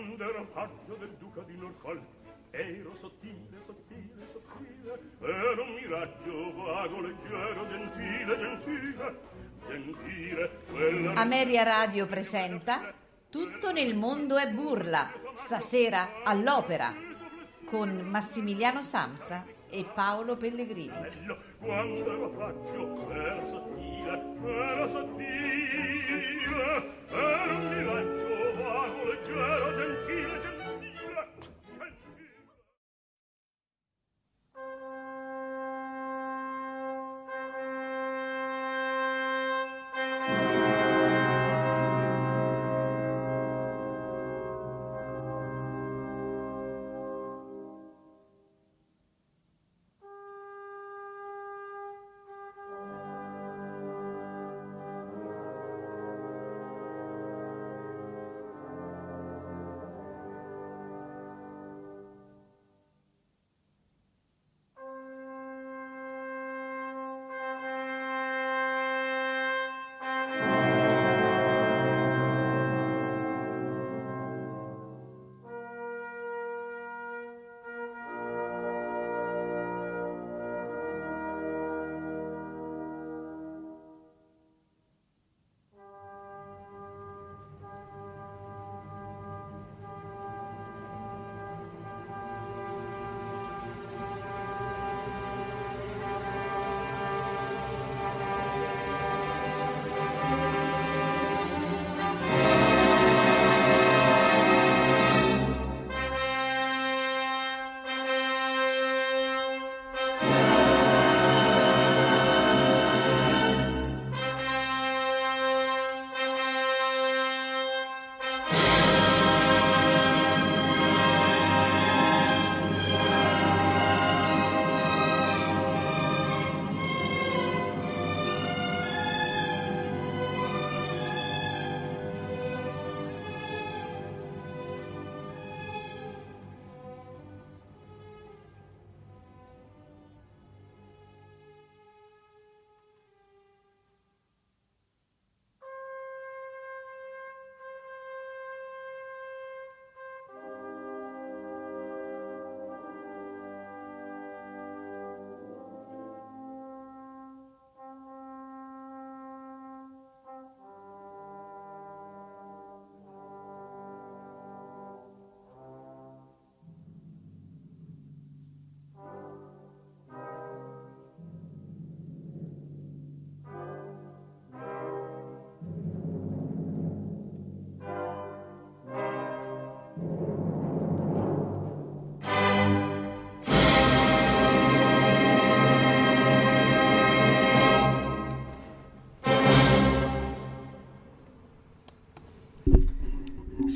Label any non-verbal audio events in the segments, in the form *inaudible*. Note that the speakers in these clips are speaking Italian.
quando ero paggio del duca di Norfolk ero sottile, sottile, sottile ero un miraggio vago, leggero, gentile, gentile gentile quella Ameria Radio presenta Tutto nel mondo è burla, stasera all'opera, con Massimiliano Samsa e Paolo Pellegrini. quando ero paggio ero sottile ero sottile ero un miraggio vago, leggero, gentile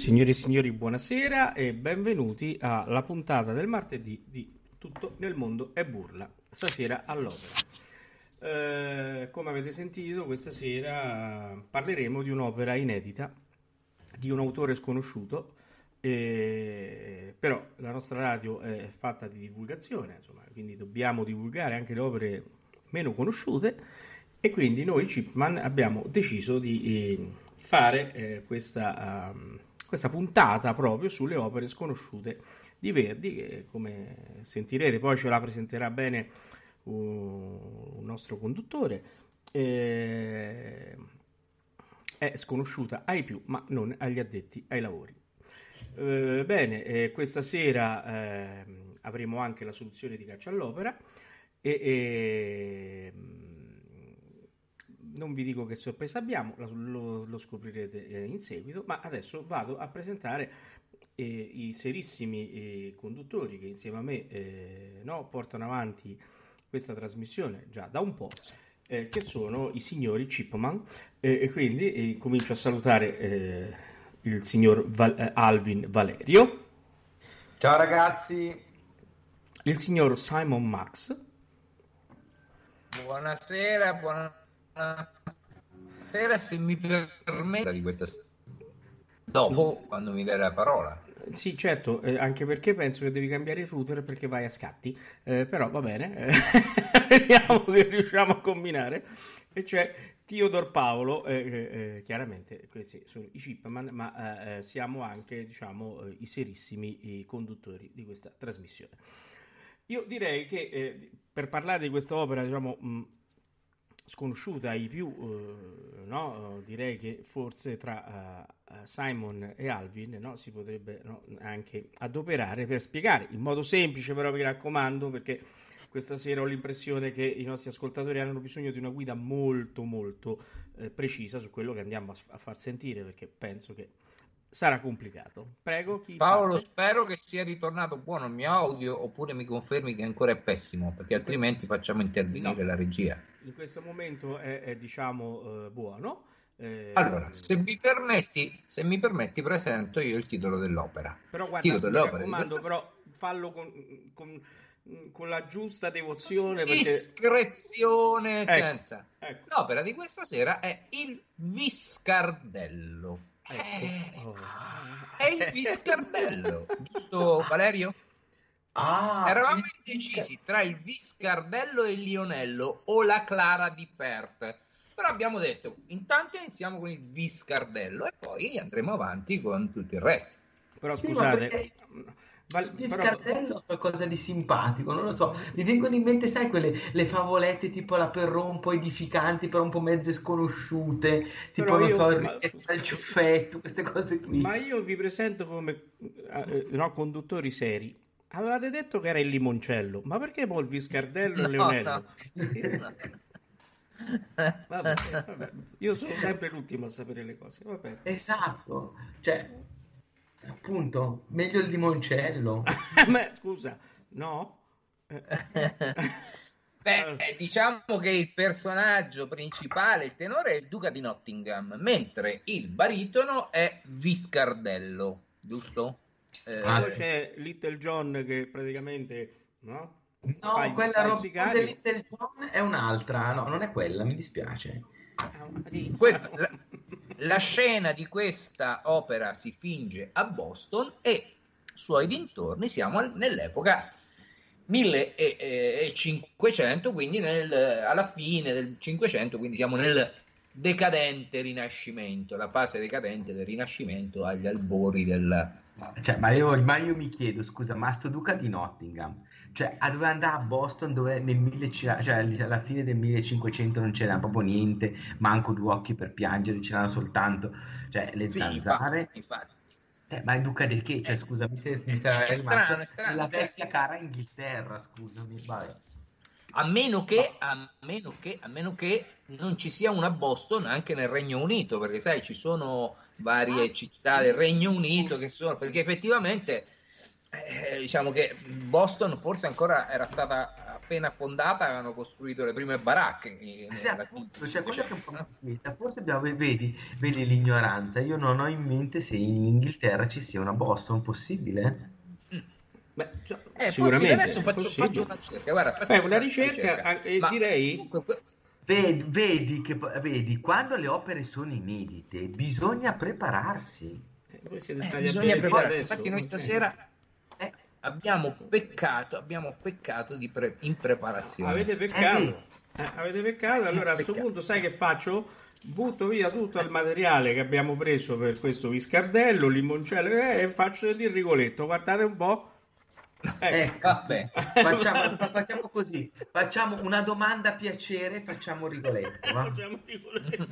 Signore e signori, buonasera e benvenuti alla puntata del martedì di Tutto nel mondo è burla, stasera all'opera. Eh, come avete sentito, questa sera parleremo di un'opera inedita di un autore sconosciuto, eh, però la nostra radio è fatta di divulgazione, insomma, quindi dobbiamo divulgare anche le opere meno conosciute e quindi noi Chipman abbiamo deciso di eh, fare eh, questa, ehm, questa puntata proprio sulle opere sconosciute di Verdi che come sentirete poi ce la presenterà bene un, un nostro conduttore eh, è sconosciuta ai più ma non agli addetti ai lavori. Eh, bene eh, questa sera ehm, avremo anche la soluzione di caccia all'opera e, e, non vi dico che sorpresa abbiamo, lo, lo scoprirete eh, in seguito, ma adesso vado a presentare eh, i serissimi eh, conduttori che insieme a me eh, no, portano avanti questa trasmissione già da un po', eh, che sono i signori Chipman, eh, e quindi eh, comincio a salutare eh, il signor Val- Alvin Valerio, Ciao ragazzi, il signor Simon Max, Buonasera, buonasera, se mi permette di questa dopo quando mi dai la parola. Sì, certo, eh, anche perché penso che devi cambiare il router perché vai a scatti, Eh, però va bene, eh, *laughs* vediamo che riusciamo a combinare. e cioè Theodor Paolo, eh, eh, chiaramente questi sono i Chipman, ma eh, eh, siamo anche diciamo, eh, i serissimi i conduttori di questa trasmissione. Io direi che eh, per parlare di questa opera diciamo, mh, sconosciuta ai più, no? direi che forse tra Simon e Alvin no? si potrebbe no? anche adoperare per spiegare in modo semplice, però mi raccomando, perché questa sera ho l'impressione che i nostri ascoltatori hanno bisogno di una guida molto molto eh, precisa su quello che andiamo a, a, far sentire perché penso che sarà complicato. Prego. Paolo, parte? spero che sia ritornato buono il mio audio oppure mi confermi che ancora è pessimo perché altrimenti facciamo intervenire la regia. In questo momento è, è diciamo eh, buono. Eh... Allora, se mi, permetti, se mi permetti, presento io il titolo dell'opera. Però guarda, mi raccomando, però fallo con, con con la giusta devozione. Perché... Discrezione ecco, senza. Ecco. L'opera di questa sera è il Viscardello. Ecco. Eh, oh. È il Viscardello, giusto Valerio? Ah, Eravamo indecisi tra il Viscardello e il Lionello o la Clara di Perth. Però abbiamo detto, intanto iniziamo con il Viscardello e poi andremo avanti con tutto il resto. Però sì, scusate, perché Val- Piscardello però... qualcosa di simpatico, non lo so. Mi vengono in mente, sai, quelle le favolette tipo la perro un po' edificanti, però un po' mezze sconosciute, tipo, però non io, so, il, ma... il ciuffetto, queste cose qui. Ma io vi presento come eh, no, conduttori seri. Avevate detto che era il limoncello, ma perché poi il Viscardello no, e Leonello? No. vabbè, vabbè. Io sono sempre l'ultimo a sapere le cose. Vabbè. Esatto, cioè Appunto, meglio il limoncello. *laughs* Ma scusa, no? *laughs* Beh, eh, diciamo che il personaggio principale, il tenore, è il duca di Nottingham, mentre il baritono è Viscardello, giusto? Eh, ah, poi c'è Little John che praticamente, no? No, fai, quella roba di Little John è un'altra, no, non è quella, mi dispiace. Questa, la, *laughs* la, scena di questa opera si finge a Boston e suoi dintorni siamo nell'epoca 1500, quindi nel, alla fine del 500, quindi siamo nel decadente rinascimento, la fase decadente del rinascimento agli albori del... Cioè, ma, io, ma io mi chiedo, scusa, ma sto duca di Nottingham cioè doveva andare a Boston dove nel 1000, cioè, alla fine del 1500 non c'era proprio niente, manco due occhi per piangere, c'erano soltanto cioè, le sì, zanzare. Infatti, infatti. Eh, ma è duca di che? Cioè, scusami se mi sarà strano, è strano, la vecchia cara Inghilterra, scusami, vai. A meno, che, a, meno che, a meno che non ci sia una Boston anche nel Regno Unito, perché sai, ci sono varie città del Regno Unito che sono, perché effettivamente eh, diciamo che Boston forse ancora era stata appena fondata, avevano costruito le prime baracche. Appunto, cioè, che un po' forse abbiamo, vedi, vedi l'ignoranza, io non ho in mente se in Inghilterra ci sia una Boston possibile. Beh, cioè, eh, sicuramente adesso faccio, faccio, una ricerca. Guarda, Fai una ricerca, ricerca. e Ma direi. Comunque, vedi, vedi, che, vedi, quando le opere sono inedite, bisogna prepararsi. Eh, eh, bisogna prepararsi. Infatti, noi stasera abbiamo peccato, abbiamo peccato di pre- in preparazione. Avete peccato. Eh, avete peccato, allora a questo punto sai che faccio? Butto via tutto il materiale che abbiamo preso per questo viscardello, limoncello eh, e faccio il rigoletto. Guardate un po'. Ecco. Vabbè. Facciamo, *laughs* facciamo, così, facciamo una domanda a piacere, facciamo rigoletto. facciamo rigoletto.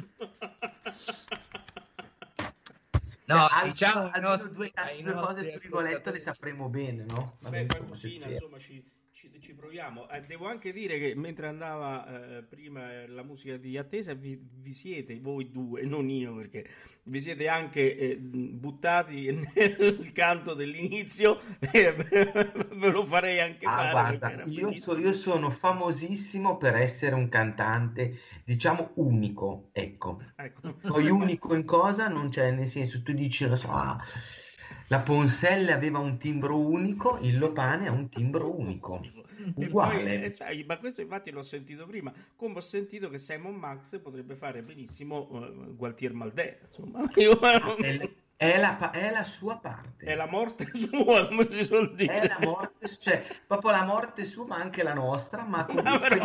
No, Al, diciamo ai nostri, due, due cose sul Rigoletto le sapremo bene, no? Vabbè, Beh, qualcosina, insomma, ci, ci, ci, proviamo. Eh, devo anche dire che mentre andava eh, prima la musica di attesa, vi, vi, siete, voi due, non io, perché vi siete anche eh, buttati *laughs* nel canto dell'inizio *laughs* ve lo farei anche ah, fare. Guarda, io, so, io, sono famosissimo per essere un cantante, diciamo, unico, ecco. ecco. Poi unico in cosa? Non c'è, nel senso, tu dici, lo so, ah, la Ponselle aveva un timbro unico, il Lopane ha un timbro unico. *laughs* Uguale. Poi, eh, cioè, ma questo infatti l'ho sentito prima, come ho sentito che Simon Max potrebbe fare benissimo uh, Gualtier Maldè. Insomma, *laughs* io, è, è, la, è, la, sua parte. È la morte *laughs* sua, come si suol dire. È la morte, cioè, proprio la morte sua, ma anche la nostra, ma comunque no,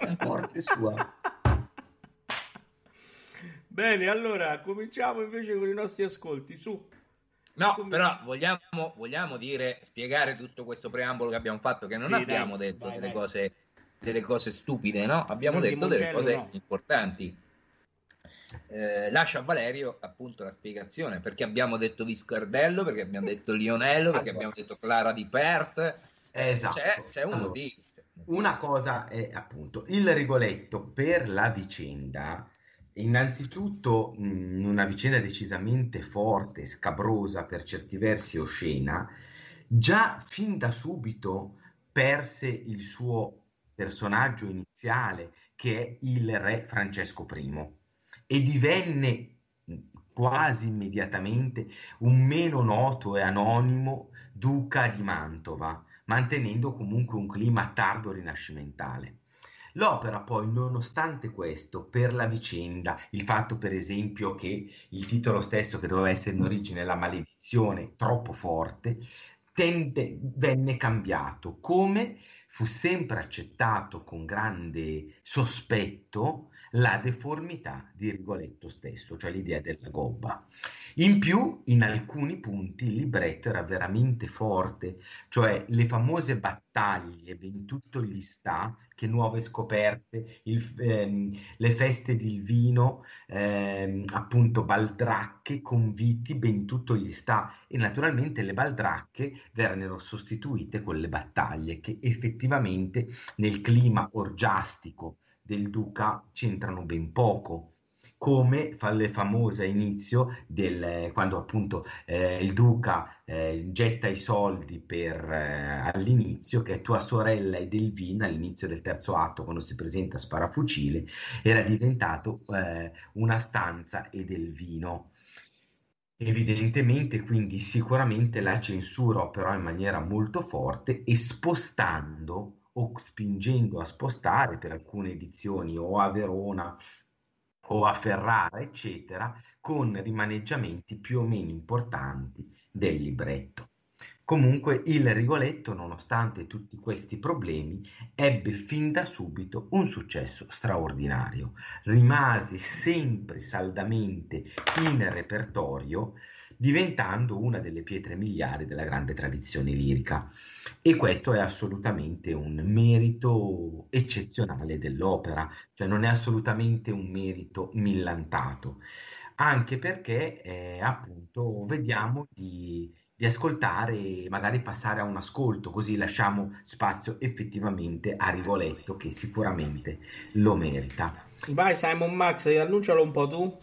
la morte sua. Bene, allora cominciamo invece con i nostri ascolti. Su. No, Come... però vogliamo, vogliamo, dire, spiegare tutto questo preambolo che abbiamo fatto, che non sì, abbiamo dai, detto vai, delle, vai. Cose, delle, Cose, stupide, no? Abbiamo detto delle cose no. importanti. Eh, lascia a Valerio appunto la spiegazione perché abbiamo detto Viscardello, perché abbiamo detto Lionello, perché abbiamo detto Clara di Pert. Esatto. C'è, c'è un allora, motivo. Una cosa è appunto il Rigoletto per la vicenda. Innanzitutto, in una vicenda decisamente forte, scabrosa, per certi versi oscena, già fin da subito perse il suo personaggio iniziale, che è il re Francesco I e divenne quasi immediatamente un meno noto e anonimo duca di Mantova, mantenendo comunque un clima tardo rinascimentale. L'opera poi, nonostante questo, per la vicenda, il fatto per esempio che il titolo stesso che doveva essere in origine La maledizione, troppo forte, tende, venne cambiato, come fu sempre accettato con grande sospetto la deformità di Rigoletto stesso, cioè l'idea della gobba. In più, in alcuni punti il libretto era veramente forte, cioè le famose battaglie, ben tutto gli sta, che nuove scoperte, il, ehm, le feste del vino, ehm, appunto baldracche, conviti, ben tutto gli sta. E naturalmente le baldracche vennero sostituite con le battaglie, che effettivamente nel clima orgiastico del duca c'entrano ben poco come fa le famose inizio del, quando appunto eh, il duca eh, getta i soldi per, eh, all'inizio che tua sorella Edelvina all'inizio del terzo atto quando si presenta a sparafucile era diventato eh, una stanza Edelvino evidentemente quindi sicuramente la censura operò in maniera molto forte e spostando o spingendo a spostare per alcune edizioni o a Verona o a Ferrara, eccetera, con rimaneggiamenti più o meno importanti del libretto. Comunque il Rigoletto, nonostante tutti questi problemi, ebbe fin da subito un successo straordinario. Rimase sempre saldamente in repertorio diventando una delle pietre miliari della grande tradizione lirica. E questo è assolutamente un merito eccezionale dell'opera, cioè non è assolutamente un merito millantato, anche perché eh, appunto vediamo di, di ascoltare e magari passare a un ascolto, così lasciamo spazio effettivamente a Rigoletto che sicuramente lo merita. Vai Simon Max, annuncialo un po' tu.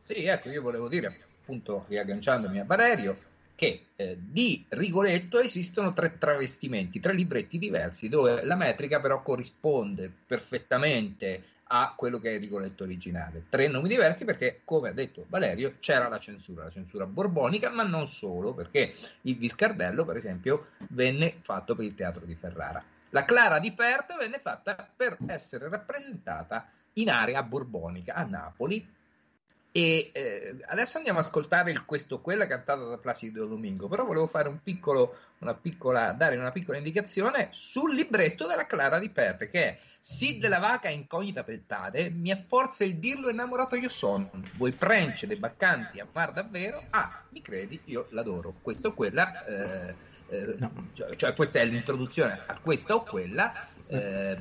Sì, ecco, io volevo dire appunto riagganciandomi a Valerio, che eh, di Rigoletto esistono tre travestimenti, tre libretti diversi, dove la metrica però corrisponde perfettamente a quello che è il Rigoletto originale. Tre nomi diversi perché, come ha detto Valerio, c'era la censura, la censura borbonica, ma non solo, perché il Viscardello, per esempio, venne fatto per il teatro di Ferrara. La Clara di Perth venne fatta per essere rappresentata in area borbonica a Napoli e eh, adesso andiamo ad ascoltare il questo quella cantata da Placido Domingo, però volevo fare un piccolo, una piccola, dare una piccola indicazione sul libretto della Clara di Pepe, che è Sid della vaca incognita peltade, mi è forza il dirlo innamorato io sono, voi prence dei baccanti amar davvero, ah, mi credi, io l'adoro, questo quella... Eh, eh, no. cioè, cioè, questa è l'introduzione a questa o quella, eh,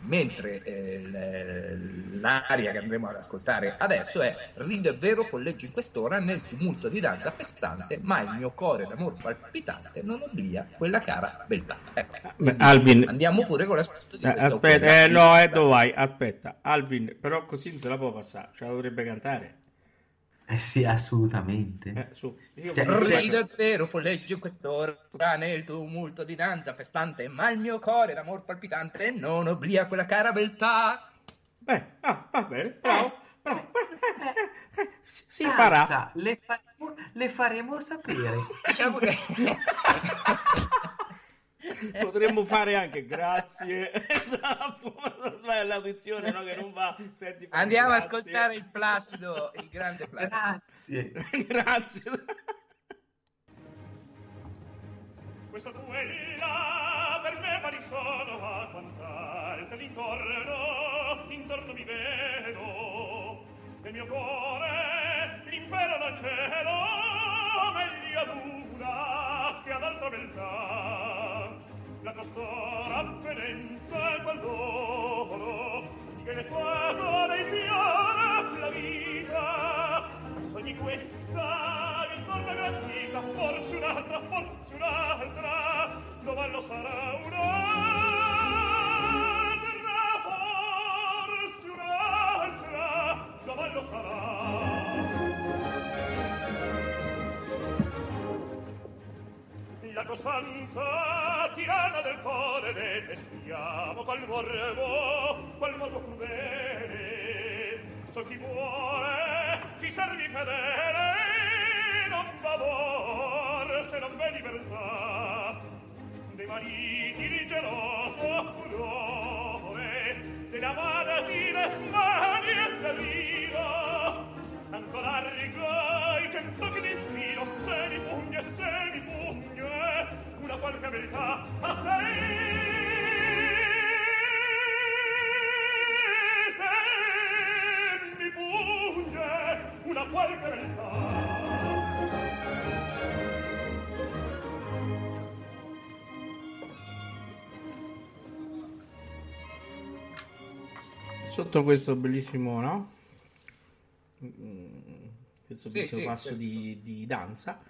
mentre eh, l'aria che andremo ad ascoltare adesso è ride vero folleggio in quest'ora nel tumulto di danza festante, ma il mio cuore d'amor palpitante non obblia quella cara beltà. Ecco, Alvin, andiamo pure con l'ascolto di questa Aspetta, eh, no, eh, dove vai? Aspetta, Alvin, però così non se la può passare, ce la dovrebbe cantare. Eh sì, assolutamente. Eh, su. Io cioè, Ride vero, folleggio quest'ora nel tumulto di danza festante, ma il mio cuore d'amor palpitante non obblia quella cara beltà. Beh, ah, va bene, bravo. bravo. Si, si farà. Le faremo, le faremo sapere. diciamo che... *laughs* *laughs* Potremmo *laughs* fare anche grazie *laughs* l'audizione no, che non va. Senti, Andiamo grazie. ad ascoltare il Placido, il grande Placido. Grazie. *laughs* grazie. Questa duella per me pari sono a quant'altra d'intorno, d'intorno mi vedo. Del mio cuore l'impero non cielo, meglio ad una che ad altra beltà. la costor avvenenza e valoro che le fuoco dei fiori la vita. Sogni questa intorno grandita forse un'altra forse un'altra dovallo sarà un'altra forse un'altra dovallo sarà costanza tirana del cuore detestiamo qual morbo qual morbo crudele. So chi vuole chi servi fedele non va vor se non v'è libertà dei mariti di geloso furore della madre resmani e deriva ancora arrigo i cento che destino se li pugna se mi pugna una qualche verità a sei se mi pugna una qualche verità sotto questo bellissimo no? Mm, questo sì, sì, passo questo. Di, di, danza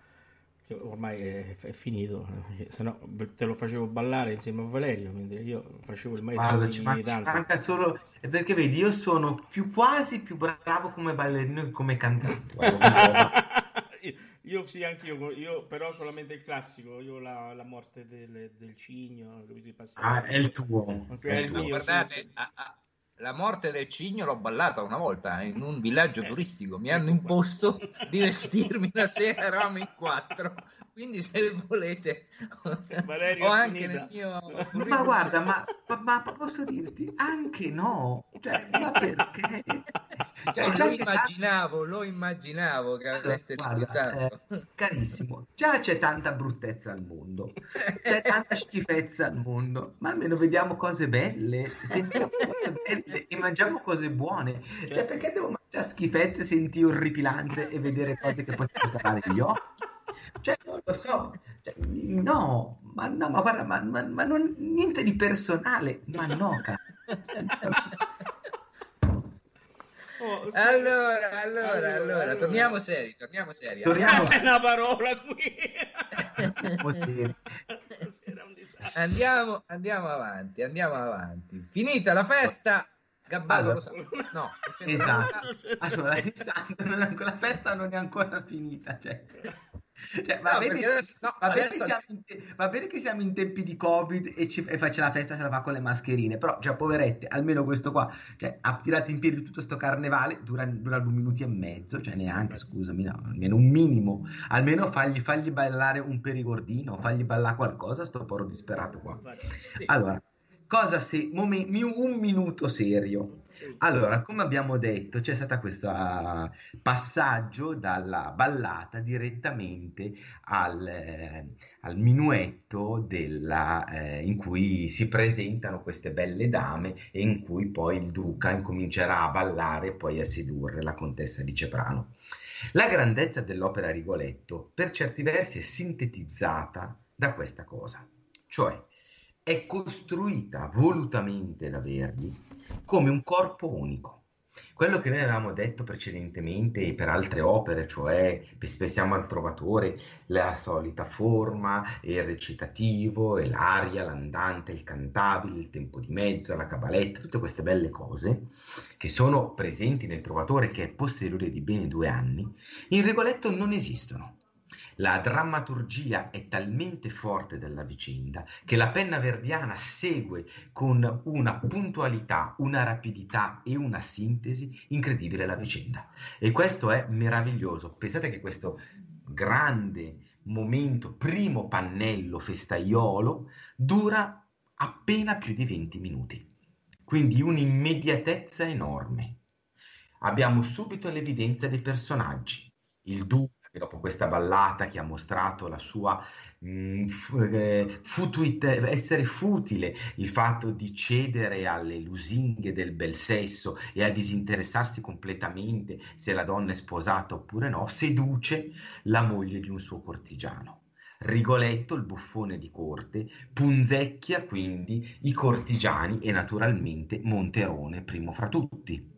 che ormai è, è finito eh, se no te lo facevo ballare insieme a Valerio mentre io facevo il maestro Guarda, di danza. solo perché vedi io sono più quasi più bravo come ballerino che come cantante. *laughs* *laughs* Io sì anche io, io però solamente il classico io la, la morte del, del cigno ah, è il tuo. È il mio, guardate sì. a, a la morte del cigno l'ho ballata una volta in un villaggio eh, turistico. Mi hanno imposto di vestirmi la sera, eravamo in quattro. Quindi, se volete, Valerio, ho anche nel mio. Ma guarda, ma, ma, ma, posso dirti anche no, cioè, ma perché? Cioè, già lo immaginavo, lo immaginavo che avreste guarda, eh, carissimo, già c'è tanta bruttezza al mondo, c'è tanta schifezza al mondo, ma almeno vediamo cose belle, sentiamo cose belle e mangiamo cose buone. Cioè, certo. perché devo mangiare schifezze, sentire orripilanze e vedere cose che potrebbero fare gli occhi? Cioè, non lo so. Cioè, no, ma no, ma guarda, ma, ma, ma non, niente di personale, ma no, Oh, sì. Allora, allora, allora, allora, torniamo seri, torniamo seri. Torniamo... C'è una parola qui. andiamo, andiamo avanti, andiamo avanti. Finita la festa, Gabbato allora, lo sa. No, esatto. Allora, Alessandro, la festa non è ancora finita. Cioè. Cioè, va, no, bene, adesso, no, va, adesso... bene in, va, bene che siamo in tempi di covid e, ci, e faccia la festa se la fa con le mascherine però cioè poverette almeno questo qua cioè, ha tirato in piedi tutto sto carnevale dura, dura due minuti e mezzo cioè neanche scusami no, almeno un minimo. Almeno fagli, fagli ballare un perigordino fagli ballare qualcosa sto poro disperato qua. Sì, allora sì cosa se momen- un minuto serio. Allora, come abbiamo detto, c'è stato questo uh, passaggio dalla ballata direttamente al, eh, al minuetto della, eh, in cui si presentano queste belle dame e in cui poi il duca incomincerà a ballare e poi a sedurre la contessa di Ceprano. La grandezza dell'opera Rigoletto, per certi versi, è sintetizzata da questa cosa, cioè è costruita volutamente da Verdi come un corpo unico. Quello che noi avevamo detto precedentemente per altre opere, cioè pensiamo al Trovatore, la solita forma, il recitativo, l'aria, l'andante, il cantabile, il tempo di mezzo, la cabaletta, tutte queste belle cose che sono presenti nel Trovatore che è posteriore di bene due anni, in Rigoletto non esistono. La drammaturgia è talmente forte della vicenda che la penna verdiana segue con una puntualità, una rapidità e una sintesi incredibile la vicenda. E questo è meraviglioso. Pensate che questo grande momento, primo pannello festaiolo, dura appena più di 20 minuti. Quindi un'immediatezza enorme. Abbiamo subito l'evidenza dei personaggi. Il duca dopo questa ballata che ha mostrato la sua mh, mm, eh, futuite, essere futile, il fatto di cedere alle lusinghe del bel sesso e a disinteressarsi completamente se la donna è sposata oppure no, seduce la moglie di un suo cortigiano. Rigoletto, il buffone di corte, punzecchia quindi i cortigiani e naturalmente Monterone, primo fra tutti.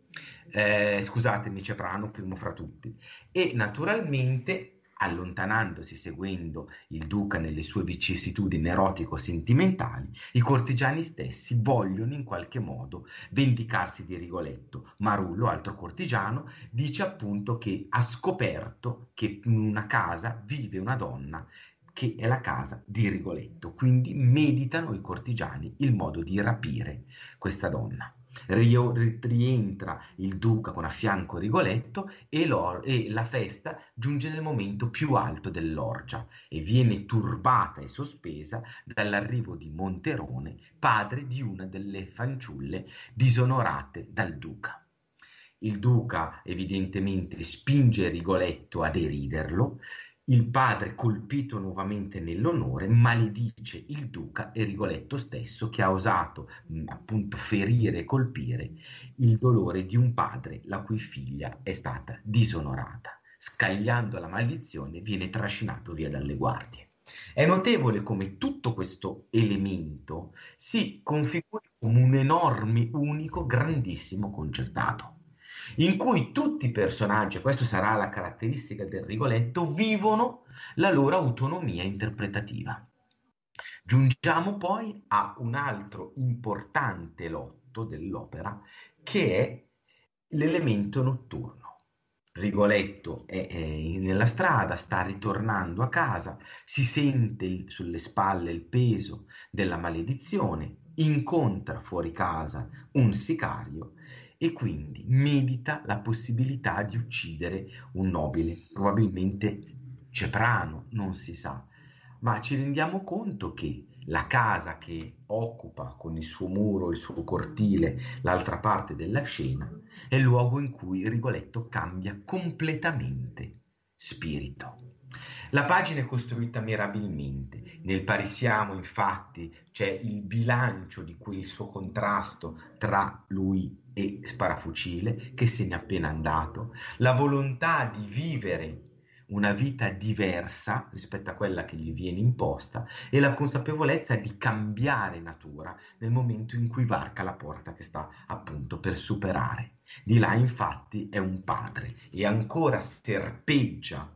Eh, scusatemi, Ceprano, primo fra tutti. E naturalmente allontanandosi seguendo il duca nelle sue vicissitudini erotico-sentimentali, i cortigiani stessi vogliono in qualche modo vendicarsi di Rigoletto. Marullo, altro cortigiano, dice appunto che ha scoperto che in una casa vive una donna che è la casa di Rigoletto, quindi meditano i cortigiani il modo di rapire questa donna rientra il duca con a fianco Rigoletto e, e, la festa giunge nel momento più alto dell'orgia e viene turbata e sospesa dall'arrivo di Monterone, padre di una delle fanciulle disonorate dal duca. Il duca evidentemente spinge Rigoletto a deriderlo, il padre, colpito nuovamente nell'onore, maledice il duca e Rigoletto stesso che ha osato mh, appunto ferire e colpire il dolore di un padre la cui figlia è stata disonorata. Scagliando la maledizione viene trascinato via dalle guardie. È notevole come tutto questo elemento si configuri come un enorme, unico, grandissimo concertato in cui tutti i personaggi, questa sarà la caratteristica del Rigoletto, vivono la loro autonomia interpretativa. Giungiamo poi a un altro importante lotto dell'opera che è l'elemento notturno. Rigoletto è, è, nella strada, sta ritornando a casa, si sente il, sulle spalle il peso della maledizione, incontra fuori casa un sicario e quindi medita la possibilità di uccidere un nobile, probabilmente Ceprano, non si sa, ma ci rendiamo conto che la casa che occupa con il suo muro, il suo cortile, l'altra parte della scena, è il luogo in cui Rigoletto cambia completamente spirito. La pagina è costruita mirabilmente. Nel Parisiamo, infatti, c'è il bilancio di quel suo contrasto tra lui e Sparafucile, che se n'è appena andato, la volontà di vivere una vita diversa rispetto a quella che gli viene imposta e la consapevolezza di cambiare natura nel momento in cui varca la porta che sta appunto per superare. Di là infatti è un padre e ancora serpeggia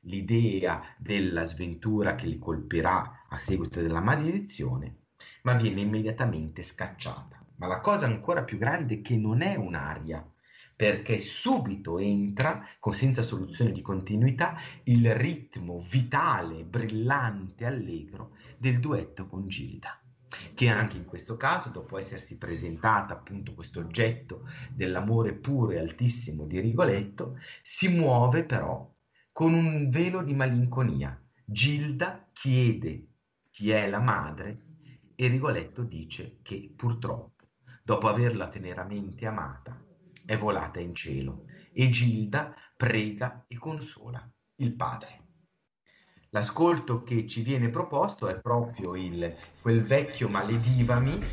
l'idea della sventura che li colpirà a seguito della maledizione, ma viene immediatamente scacciata. Ma la cosa ancora più grande è che non è un'aria, perché subito entra, con senza soluzione di continuità, il ritmo vitale, brillante, allegro del duetto con Gilda che anche in questo caso, dopo essersi presentata appunto questo oggetto dell'amore puro e altissimo di Rigoletto, si muove però con un velo di malinconia. Gilda chiede chi è la madre e Rigoletto dice che purtroppo, dopo averla teneramente amata, è volata in cielo e Gilda prega e consola il padre. L'ascolto che ci viene proposto è proprio il, quel vecchio maledivami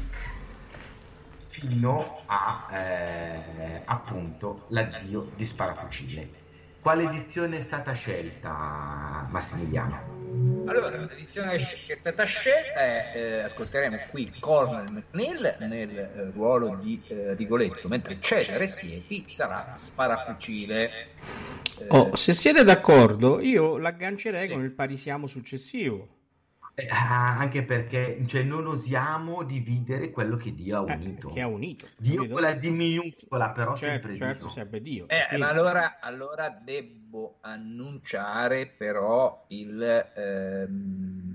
fino a eh, appunto l'addio di Sparafucile. Quale edizione è stata scelta, Massimiliano? Allora, l'edizione che è stata scelta è, eh, ascolteremo qui Cornel McNeil nel eh, ruolo di eh, Rigoletto, mentre Cesare Siepi sarà sparafucile. Eh, oh, se siete d'accordo, io l'aggancerei sì. con il parisiamo successivo. Eh, ah, anche perché cioè, non osiamo dividere quello che Dio ha eh, unito. Eh, che ha unito. Dio con la D minuscola, però certo, sempre certo, Dio. sempre Dio. Eh, ma allora, allora, devo annunciare però il, ehm,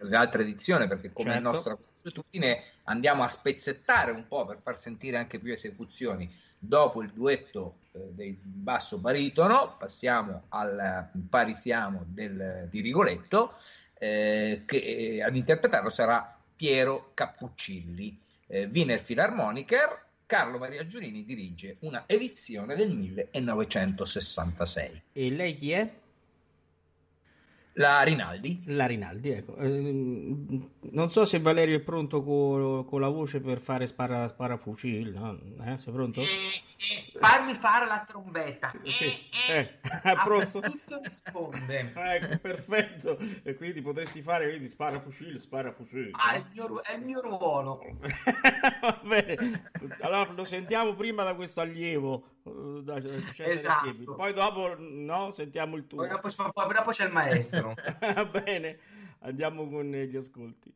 l'altra edizione, perché come certo. nostra consuetudine andiamo a spezzettare un po' per far sentire anche più esecuzioni. Dopo il duetto eh, del basso baritono, passiamo al parisiamo del, di Rigoletto eh, che eh, ad interpretarlo sarà Piero Cappuccilli. Eh, Wiener Philharmoniker, Carlo Maria Giurini dirige una edizione del 1966. E lei chi è? La Rinaldi. La Rinaldi, ecco. Eh, non so se Valerio è pronto con, con la voce per fare spara, sparafucile, no? Eh, sei pronto? Eh, eh, farmi fare la trombetta. Sì, eh, *laughs* pronto? Tutto risponde. *laughs* ecco, perfetto. E quindi potresti fare, vedi, sparafucile, sparafucile. Ah, è il mio, è il mio ruolo. *laughs* Va bene. Allora lo sentiamo prima da questo allievo. Da esatto. Poi dopo, no, sentiamo il tuo. Poi dopo, poi dopo c'è il maestro. Va bene, andiamo con gli ascolti.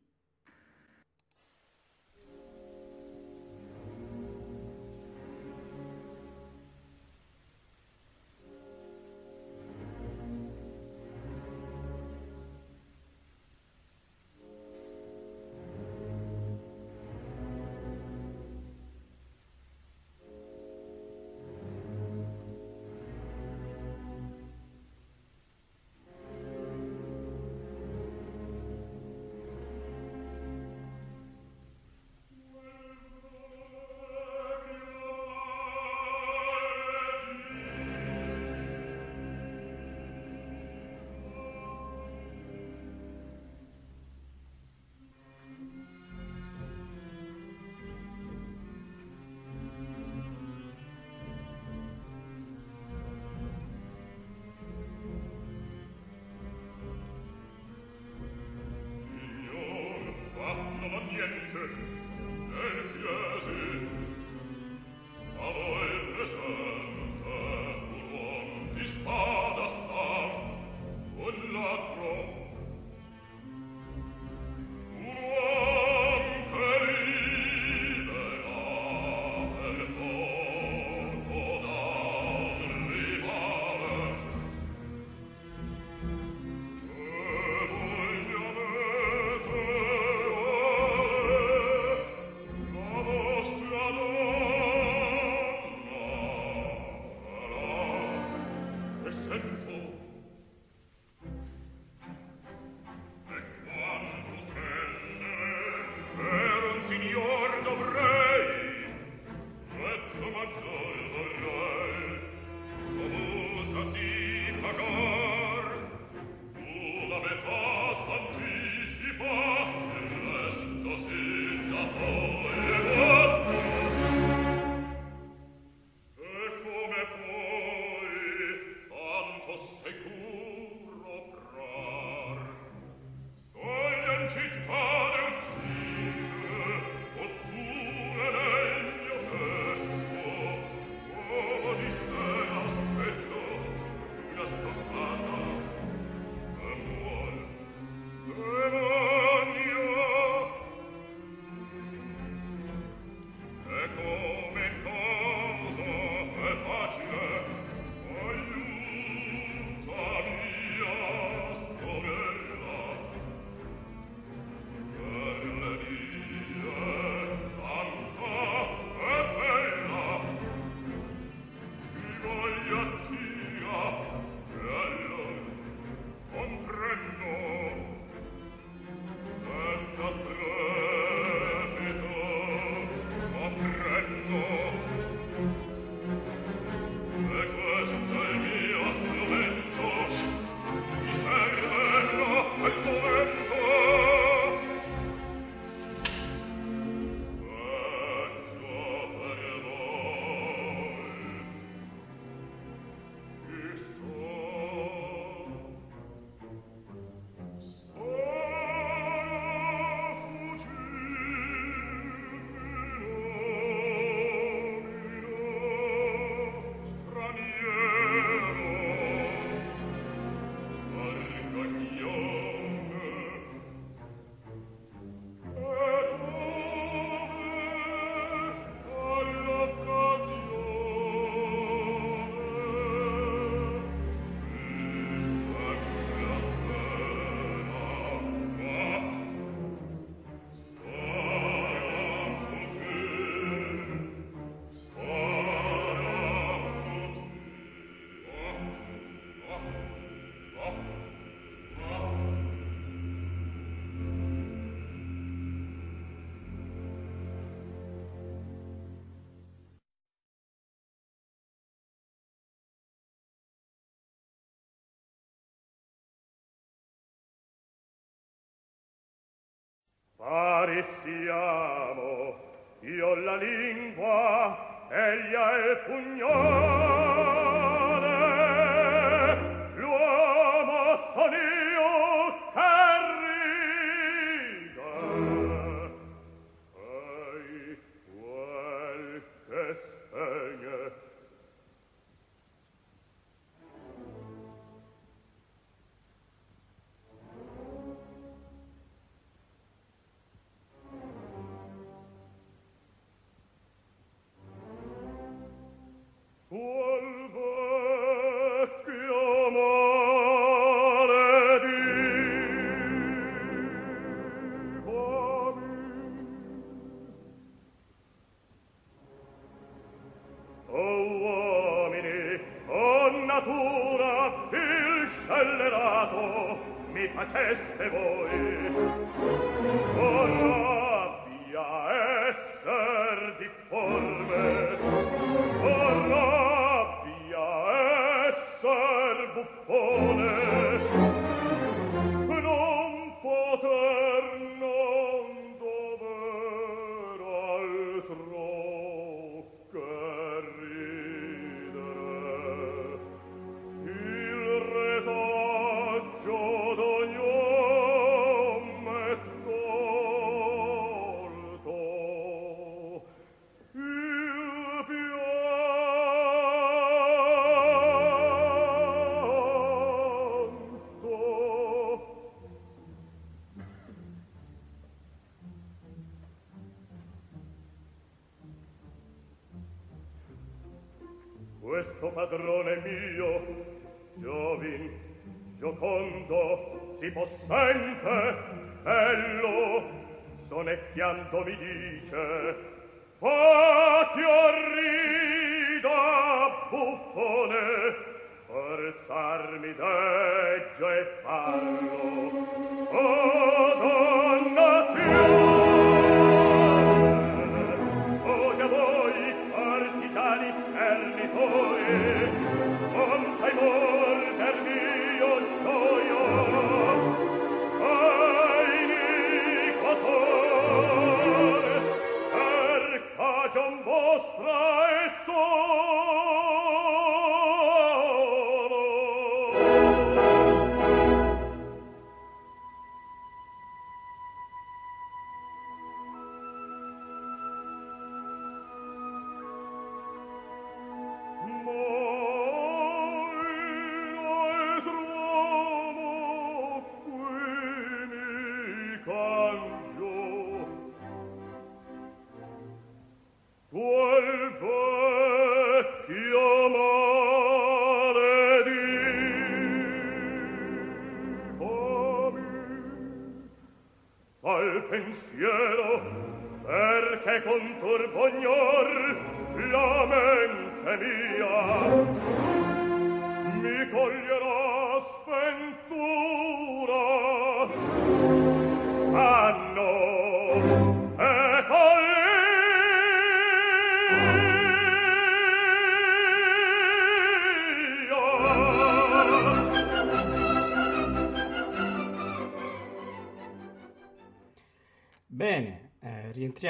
pari siamo io la lingua egli ha il pugno.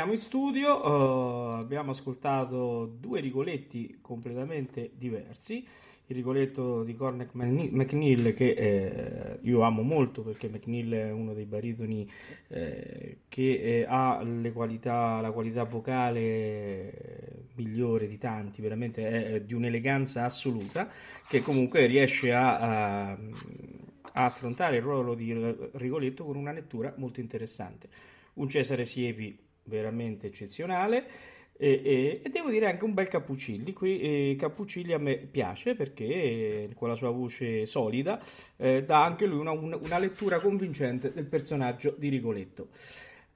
Eh, rientriamo in studio. eh, abbiamo ascoltato due Rigoletti completamente diversi. Il Rigoletto di Cormac Mcne- McNeil, che eh, io amo molto perché McNeil è uno dei baritoni eh, che eh, ha qualità, la qualità vocale eh, migliore di tanti, veramente è, di un'eleganza assoluta, che comunque riesce a, a- a affrontare il ruolo di Rigoletto con una lettura molto interessante un Cesare Siepi veramente eccezionale e, e- e devo dire anche un bel Cappuccilli. Qui eh, Cappuccilli a me piace perché eh, con la sua voce solida eh, dà anche lui una, un- una lettura convincente del personaggio di Rigoletto.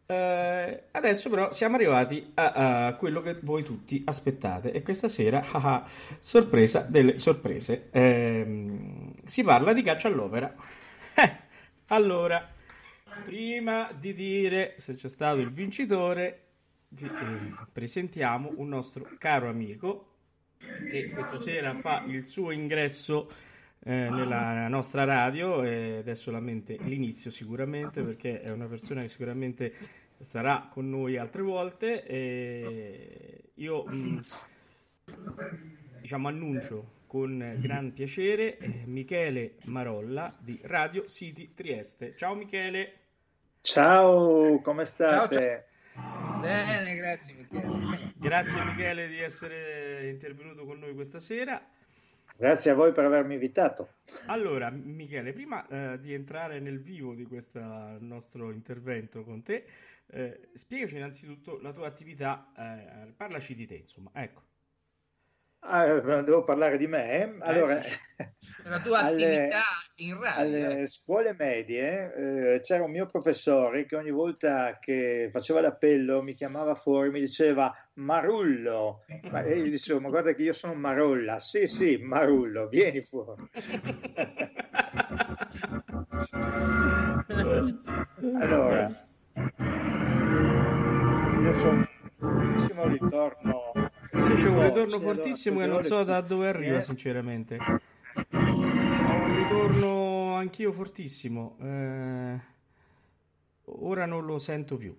Eh, adesso però siamo arrivati a, a quello che voi tutti aspettate e questa sera, *laughs* ah, ah, sorpresa delle sorprese, Ehm, si parla di caccia all'opera. *laughs* Allora, prima di dire se c'è stato il vincitore, vi eh, presentiamo un nostro caro amico che questa sera fa il suo ingresso eh, nella nostra radio ed è solamente l'inizio sicuramente perché è una persona che sicuramente sarà con noi altre volte. E io mh, mm, diciamo annuncio con gran piacere eh, Michele Marolla di Radio City Trieste. Ciao Michele. Ciao, come state? Ciao, ciao. Bene, grazie Michele. Grazie Michele di essere intervenuto con noi questa sera. Grazie a voi per avermi invitato. Allora, Michele, prima eh, di entrare nel vivo di questo nostro intervento con te, eh, spiegaci innanzitutto la tua attività, eh, parlaci di te, insomma, ecco. Ah, devo parlare di me. Eh, allora, eh sì. la tua *laughs* alle, attività in radio. Alle eh. scuole medie eh, c'era un mio professore che ogni volta che faceva l'appello mi chiamava fuori, mi diceva Marullo. Ma io gli dicevo, ma guarda che io sono Marolla. Sì, sì, Marullo, vieni fuori. allora, io sono un ritorno sì, c'è un ritorno fortissimo e non so da dove arriva, sinceramente. Ho un ritorno anch'io fortissimo. Eh, ora non lo sento più.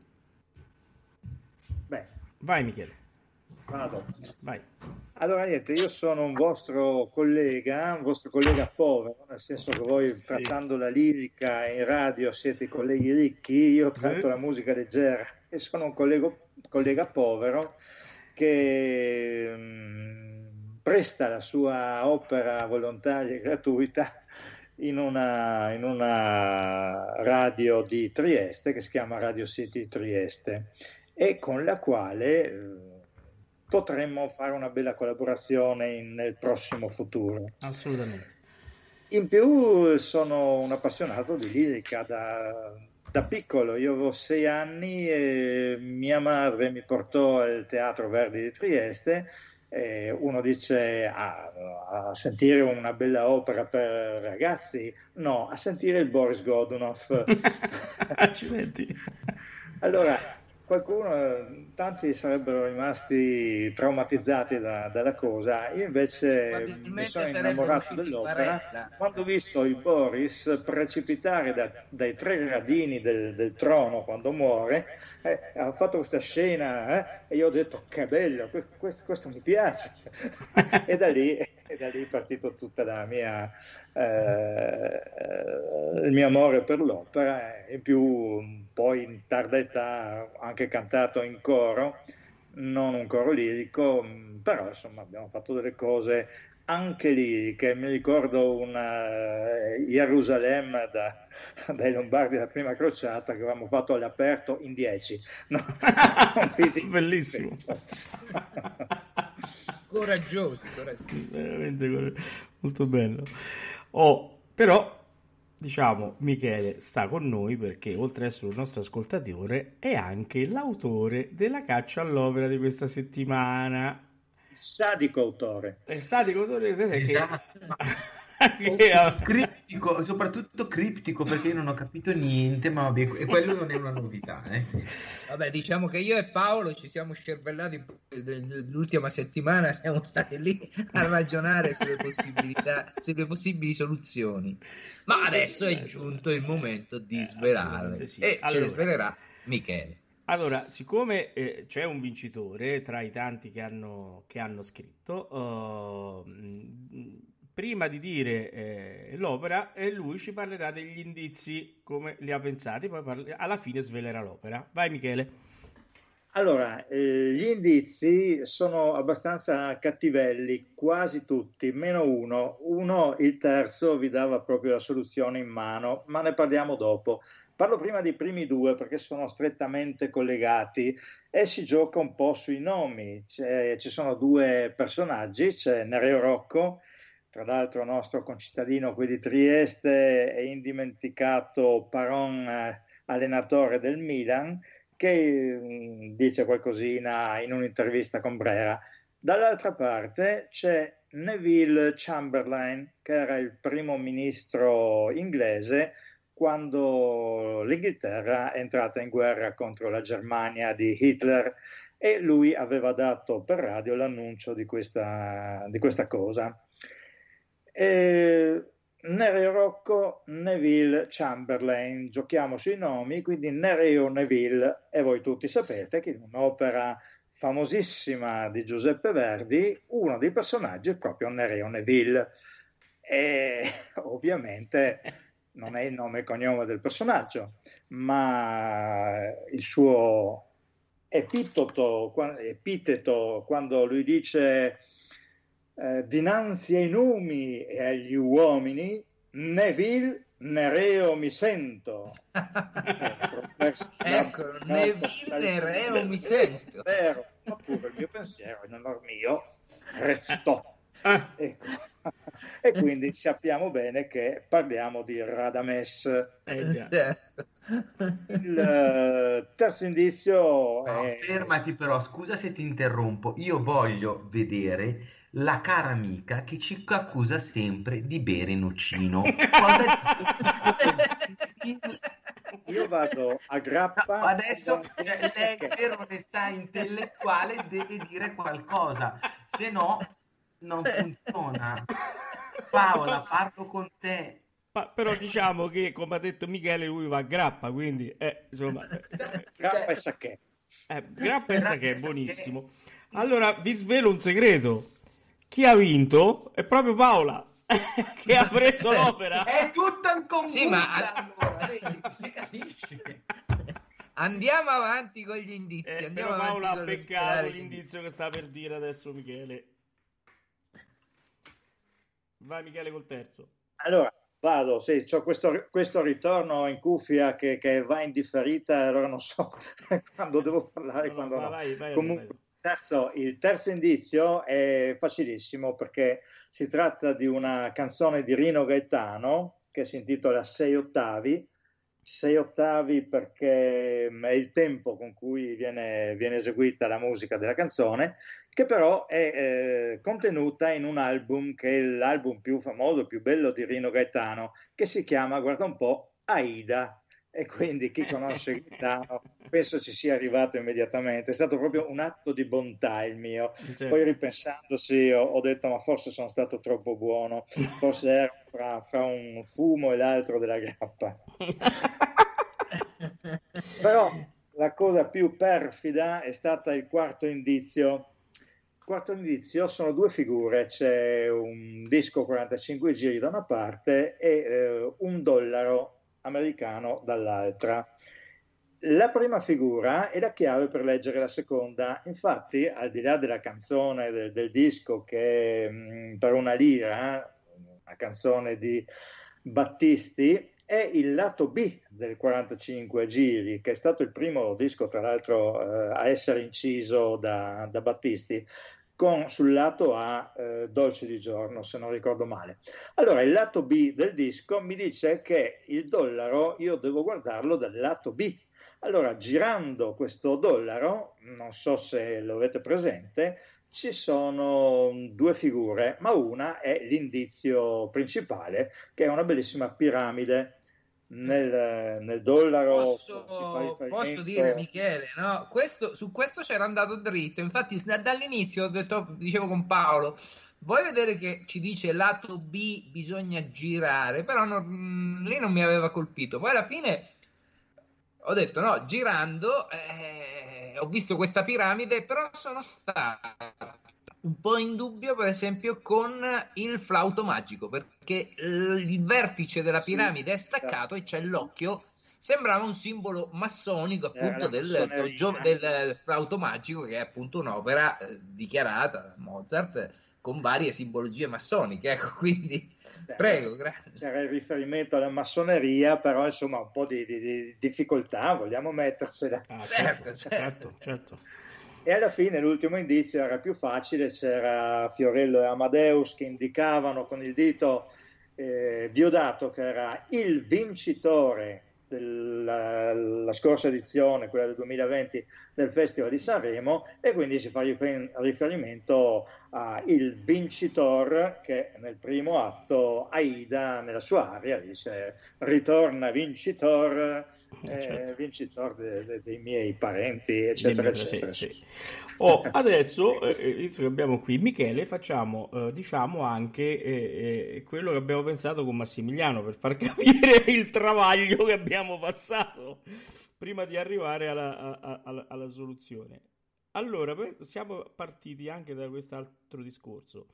Beh. Vai, Michele. Vado. Vai. Allora, niente, io sono un vostro collega, un vostro collega povero, nel senso che voi sì. trattando la lirica in radio siete colleghi ricchi, io tratto eh. la musica leggera e sono un collega, collega povero che mh, mm, presta la sua opera volontaria e gratuita in una, in una radio di Trieste che si chiama Radio City Trieste e con la quale eh, potremmo fare una bella collaborazione in, nel prossimo futuro. Assolutamente. In più sono un appassionato di lirica da, da piccolo, io avevo sei anni e mia madre mi portò al Teatro Verdi di Trieste. Uno dice ah, a sentire una bella opera per ragazzi, no, a sentire il Boris Godunov. *laughs* Accidenti. allora, qualcuno, tanti sarebbero rimasti traumatizzati da, dalla cosa, io invece mi sono innamorato dell'opera. quando ho visto il Boris precipitare da, dai tre gradini del, del, trono quando muore, eh, ha fatto questa scena eh, e io ho detto che bello, questo, questo mi piace *laughs* e da lì e da lì è partito tutta la mia, eh, il mio amore per l'opera in più poi in tarda età ho anche cantato in coro non un coro lirico però insomma abbiamo fatto delle cose anche liriche. Mi ricordo una Gerusalemme da, *laughs* dai Lombardi della prima crociata che avevamo fatto all'aperto in 10 no? *laughs* bellissimo *laughs* coraggiosi, coraggiosi. Veramente molto bello. Oh, però diciamo Michele sta con noi perché oltre ad essere un nostro ascoltatore è anche l'autore della caccia all'opera di questa settimana. Il sadico autore. Il sadico autore esatto. che *laughs* criptico, soprattutto criptico perché io non ho capito niente, ma vabbè, e quello non è una novità. Eh. Vabbè, diciamo che io e Paolo ci siamo scervellati l'ultima settimana, siamo stati lì a ragionare sulle possibilità, sulle possibili soluzioni. Ma adesso è giunto il momento di eh, svelare sì. e allora, ce le svelerà Michele. Allora, siccome eh, c'è un vincitore tra i tanti che hanno, che hanno scritto, uh, prima di dire eh, l'opera, eh, lui ci parlerà degli indizi, come li ha pensati, poi parla- alla fine svelerà l'opera. Vai Michele. Allora, eh, gli indizi sono abbastanza cattivelli, quasi tutti, meno uno. Uno, il terzo, vi dava proprio la soluzione in mano, ma ne parliamo dopo. Parlo prima dei primi due perché sono strettamente collegati e si gioca un po' sui nomi. C'è, ci sono due personaggi, c'è Nereo Rocco tra l'altro nostro concittadino qui di Trieste e indimenticato Paron eh, allenatore del Milan che mm, dice qualcosina in un'intervista con Brera. Dall'altra parte c'è Neville Chamberlain che era il primo ministro inglese quando l'Inghilterra è entrata in guerra contro la Germania di Hitler e lui aveva dato per radio l'annuncio di questa, di questa cosa. Eh, Nereo Rocco, Neville Chamberlain. Giochiamo sui nomi, quindi Nereo Neville, e voi tutti sapete che in un'opera famosissima di Giuseppe Verdi, uno dei personaggi è proprio Nereo Neville. E *laughs* ovviamente non è il nome e cognome del personaggio, ma il suo epiteto, epiteto quando lui dice eh, dinanzi ai numi e agli uomini, Neville Nereo mi sento. *laughs* ecco, Neville Nereo mi sento. Vero, oppure il mio pensiero, in onor mio, restò. Ah. Ecco. e quindi sappiamo bene che parliamo di Radames. Eh, il eh, terzo indizio no, è... Fermati però, scusa se ti interrompo, io voglio vedere la cara amica che ci accusa sempre di bere nocino. *laughs* Io vado a grappa. No, adesso lei per onestà intellettuale deve dire qualcosa, se no non funziona. Paola, parlo con te. Ma, però diciamo che, come ha detto Michele, lui va a grappa, quindi eh, insomma... Eh, grappa e sacchè. Eh, grappa e sacchè, buonissimo. Allora, vi svelo un segreto chi ha vinto è proprio Paola *laughs* che ha preso l'opera. È tutto in comune. Sì, ma allora, si *laughs* capisce. Andiamo avanti con gli indizi. Eh, Andiamo però Paola ha beccato l'indizio che sta per dire adesso Michele. Vai Michele col terzo. Allora, vado, sì, ho questo, questo, ritorno in cuffia che, che, va in differita, allora non so *laughs* quando devo parlare, no, quando no. Vai, vai, Comunque, vai. Terzo, il terzo indizio è facilissimo perché si tratta di una canzone di Rino Gaetano che si intitola Sei ottavi. Sei ottavi perché è il tempo con cui viene, viene eseguita la musica della canzone, che però è eh, contenuta in un album che è l'album più famoso, più bello di Rino Gaetano, che si chiama, guarda un po', Aida e quindi chi conosce Gaetano penso ci sia arrivato immediatamente. È stato proprio un atto di bontà il mio. Certo. Poi ripensandosi ho, ho, detto ma forse sono stato troppo buono, forse ero fra, fra un fumo e l'altro della grappa. *laughs* Però la cosa più perfida è stata il quarto indizio. Il quarto indizio sono due figure, c'è un disco 45 giri da una parte e eh, un dollaro americano dall'altra. La prima figura è la chiave per leggere la seconda, infatti al di là della canzone del, del disco che mh, mm, per una lira, una canzone di Battisti, è il lato B del 45 giri, che è stato il primo disco tra l'altro eh, a essere inciso da, da Battisti con sul lato A eh, Dolce di giorno, se non ricordo male. Allora, il lato B del disco mi dice che il dollaro io devo guardarlo dal lato B. Allora, girando questo dollaro, non so se lo avete presente, ci sono due figure, ma una è l'indizio principale, che è una bellissima piramide nel, nel dollaro posso, posso, dire Michele no? questo, su questo c'era andato dritto. Infatti dall'inizio detto, dicevo con Paolo vuoi vedere che ci dice lato B bisogna girare? Però non, mm, lì non mi aveva colpito. Poi alla fine ho detto no girando eh, ho visto questa piramide però sono stato un po' in dubbio, per esempio, con il flauto magico, perché il vertice della piramide è staccato e c'è l'occhio. Sembrava un simbolo massonico appunto del, doggio, del flauto magico, che è appunto un'opera eh, dichiarata da Mozart con varie simbologie massoniche. Ecco, *laughs* quindi Beh, prego, grazie. C'era il riferimento alla massoneria, però insomma un po' di, di, di difficoltà, vogliamo mettercela. Ah, certo, certo. certo. certo. E alla fine l'ultimo indizio era più facile, c'era Fiorello e Amadeus che indicavano con il dito eh, Diodato che era il vincitore della, la scorsa edizione, quella del 2020 del Festival di Sanremo e quindi si fa riferimento al vincitor che nel primo atto Aida nella sua aria dice ritorna vincitor, eh, certo. vincitor de, de, dei miei parenti eccetera eccetera. Sì, sì. Oh, *laughs* adesso, eh, visto che abbiamo qui Michele, facciamo eh, diciamo anche eh, eh, quello che abbiamo pensato con Massimiliano per far *laughs* capire il travaglio che abbiamo passato prima di arrivare alla, alla, alla soluzione. Allora, siamo partiti anche da quest'altro discorso.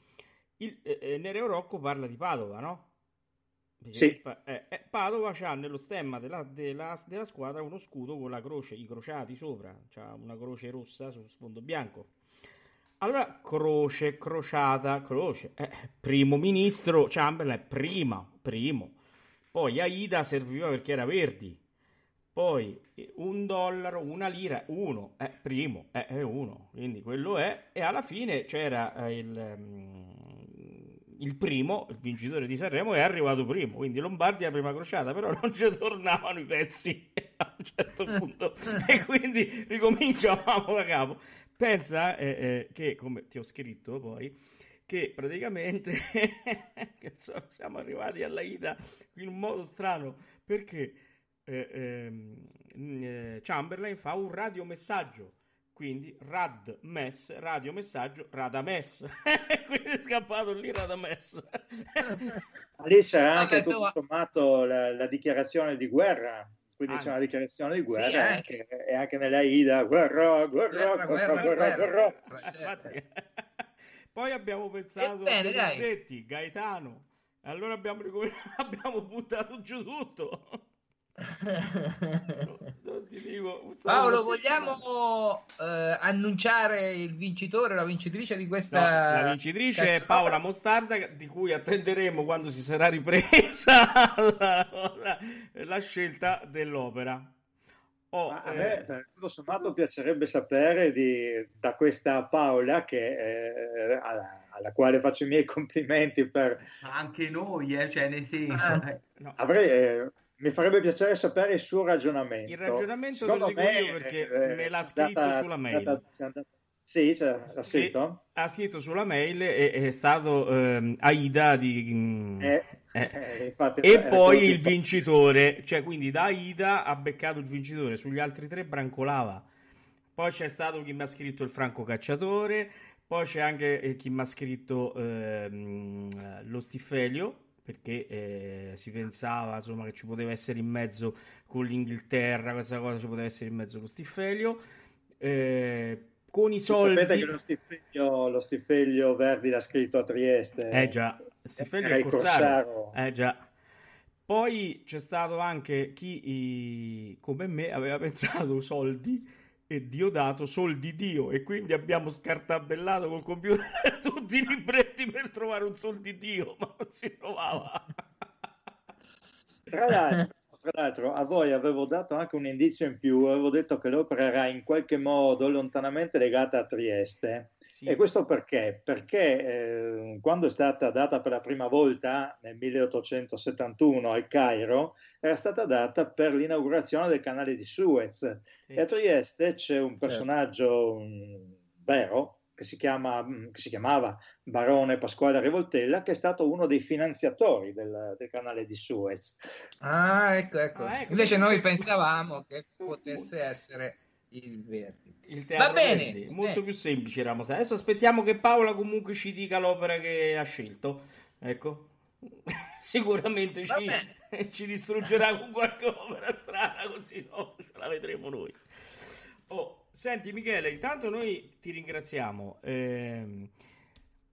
Il, eh, eh Nereo Rocco parla di Padova, no? Sì. Eh, eh, Padova ha nello stemma della, della, della, squadra uno scudo con la croce, i crociati sopra, c'ha una croce rossa su sfondo bianco. Allora, croce, crociata, croce. Eh, primo ministro Chamberlain, prima, primo. Poi Aida serviva perché era verdi. Poi un dollaro, una lira, uno, è eh, primo, è, è, uno, quindi quello è. E alla fine c'era eh, il, um, il, primo, il vincitore di Sanremo, è arrivato primo, quindi Lombardia prima crociata, però *laughs* non ci tornavano i pezzi *laughs* a un certo punto. *laughs* E quindi ricominciavamo da capo. Pensa eh, eh, che, come ti ho scritto poi, che praticamente che so, siamo arrivati alla Ida in un modo strano. Perché eh, ehm, eh, Chamberlain fa un radiomessaggio. Quindi rad mess radiomessaggio radames. *laughs* Quindi è scappato lì radames. Lì c'era anche tutto sommato la, la, dichiarazione di guerra. Quindi ah, c'è una dichiarazione di guerra sì, anche, e anche nella Ida guerra guerra guerra guerra, guerra, guerra, guerra. *laughs* poi abbiamo pensato Ebbene, a Donizetti, Gaetano. Allora abbiamo, *laughs* abbiamo buttato giù tutto non ti dico, Paolo, vogliamo eh, annunciare il vincitore, la vincitrice di questa? No, la vincitrice è Paola Mostarda, di cui attenderemo quando si sarà ripresa *laughs* la, la, la scelta dell'opera. Oh, a me, eh... tutto sommato, piacerebbe sapere di, da questa Paola, che, eh, alla, alla, quale faccio i miei complimenti per... Anche noi, eh, cioè nel senso... Ah, no, avrei, eh, mi farebbe piacere sapere il suo ragionamento. Il ragionamento Secondo lo dico me, io perché eh, me l'ha scritto data, sulla mail. Data, data, sì, cioè, ha scritto? ha scritto sulla mail e è stato eh, Aida di... Mm, eh, eh, *laughs* eh infatti, e poi il vincitore, cioè quindi da Aida ha beccato il vincitore, sugli altri tre brancolava. Poi c'è stato chi mi ha scritto il Franco Cacciatore, poi c'è anche eh, chi mi ha scritto ehm, lo Stiffelio perché eh, si pensava insomma, che ci poteva essere in mezzo con l'Inghilterra, questa cosa ci poteva essere in mezzo con Stiffelio. Eh, con i soldi... Sapete che lo Stiffelio, lo Stiffelio Verdi l'ha scritto a Trieste. Eh già, Stiffelio è Corsaro. Eh già. Poi c'è stato anche chi, come me, aveva *laughs* pensato soldi e Diodato soldi Dio. E quindi abbiamo scartabellato col computer *laughs* tutti i libretti per trovare un sol di Dio ma non si trovava. Tra l'altro, tra l'altro a voi avevo dato anche un indizio in più avevo detto che l'opera era in qualche modo lontanamente legata a Trieste sì. E questo perché? Perché eh, quando è stata data per la prima volta nel 1871 al Cairo, era stata data per l'inaugurazione del canale di Suez. Sì. E a Trieste c'è un certo. personaggio certo. vero, che si, chiama, mm, che si, chiamava Barone Pasquale Rivoltella, che è stato uno dei finanziatori del, del canale di Suez. Ah, ecco, ecco. Ah, ecco Invece noi pensavamo che potesse essere il Verdi. Il Va bene, Verdi. molto bene. più semplice eravamo Adesso aspettiamo che Paola comunque ci dica l'opera che ha scelto. Ecco, *laughs* sicuramente ci, *laughs* ci, distruggerà con qualche opera strana, così no, ce la vedremo noi. Oh, senti Michele, intanto noi ti ringraziamo. Eh,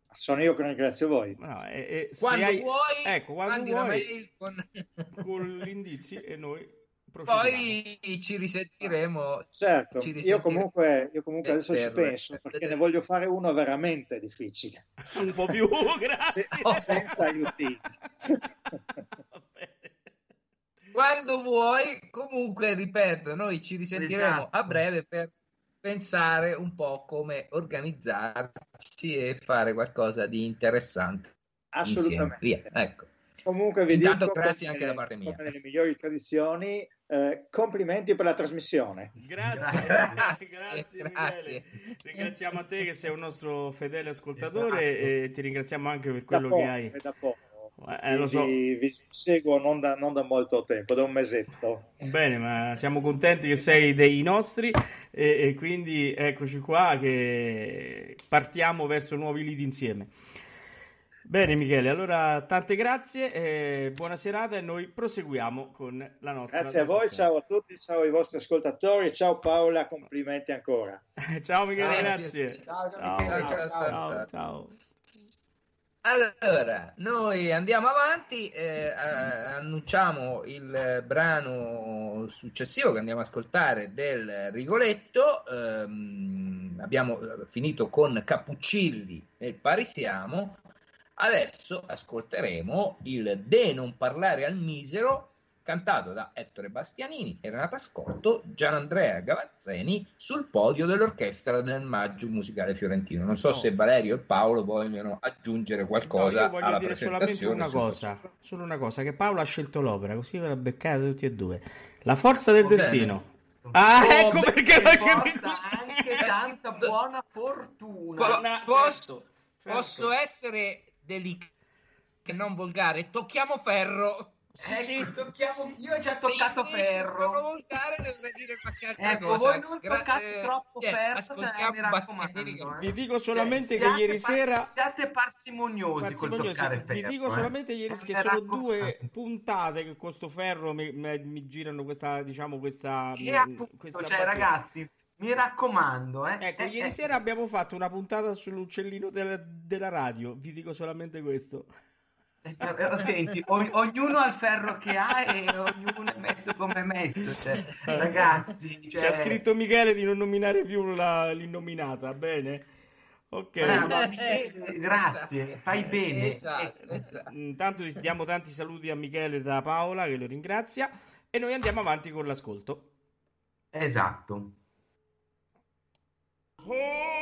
sono io che ringrazio voi. No, eh, eh, quando hai... vuoi, ecco, quando vuoi, con... *laughs* con gli indizi e noi poi ci risentiremo. Certo, ci risentiremo. Io, comunque, io comunque adesso ci penso perché ne *laughs* voglio fare uno veramente difficile. Un po' più, *laughs* grazie. Se, oh. Senza aiuti. Quando vuoi, comunque, ripeto, noi ci risentiremo esatto. a breve per pensare un po' come organizzarci e fare qualcosa di interessante. Assolutamente. Via. Ecco. Comunque vi Intanto dico, grazie anche da parte mia. Come nelle migliori tradizioni, eh, complimenti per la trasmissione. Grazie, *laughs* grazie, grazie, grazie. Ringraziamo a te che sei un nostro fedele ascoltatore esatto. e ti ringraziamo anche per quello poco, che hai. Eh, lo so. vi, vi seguo non da, non da, molto tempo, da un mesetto. Bene, ma siamo contenti che sei dei nostri e, e quindi eccoci qua che partiamo verso nuovi lidi insieme. Bene Michele, allora tante grazie, buona serata e noi proseguiamo con la nostra... Grazie a voi, ciao a tutti, ciao ai vostri ascoltatori, ciao Paola, complimenti ancora. *laughs* ciao Michele, grazie. Ciao, ciao, ciao, ciao, ciao. Allora, noi andiamo avanti, eh, annunciamo il brano successivo che andiamo a ascoltare del Rigoletto. Eh, abbiamo finito con Cappuccilli e Parisiamo. Adesso ascolteremo il De non parlare al misero cantato da Ettore Bastianini e Renata Scotto, Gianandrea Gavazzeni sul podio dell'orchestra del Maggio Musicale Fiorentino. Non so no. se Valerio e Paolo vogliono aggiungere qualcosa no, io voglio dire solamente una cosa, solo una cosa, che Paolo ha scelto l'opera, così ve la beccate tutti e due. La forza del destino. Bene. Ah, oh, ecco beh, perché la anche tanta buona fortuna. Po- posso, certo, posso certo. essere delicato e non volgare. Tocchiamo ferro. Ecco, tocchiamo... Io ho già toccato Se ferro. Ecco, cosa. voi non toccate eh, troppo eh, ferro, cioè, mi raccomando. Eh. Vi dico solamente cioè, che ieri par- sera... Siate parsimoniosi, parsimoniosi col toccare Vi ferro. dico solamente ieri che sono due puntate che con sto ferro mi, mi, mi girano questa, diciamo, questa... E appunto, questa cioè, ragazzi, mi raccomando, eh. Ecco, eh, ieri eh. sera abbiamo fatto una puntata sull'uccellino della, della radio. Vi dico solamente questo. Eh, eh, senti, o- ognuno ha il ferro che ha e ognuno è messo come è messo. Cioè, ragazzi, cioè... c'è scritto Michele di non nominare più la, l'innominata. Bene, ok. Ah, Michele, grazie, fai bene. Esatto, esatto. Intanto diamo tanti saluti a Michele da Paola che lo ringrazia e noi andiamo avanti con l'ascolto. Esatto. Oh!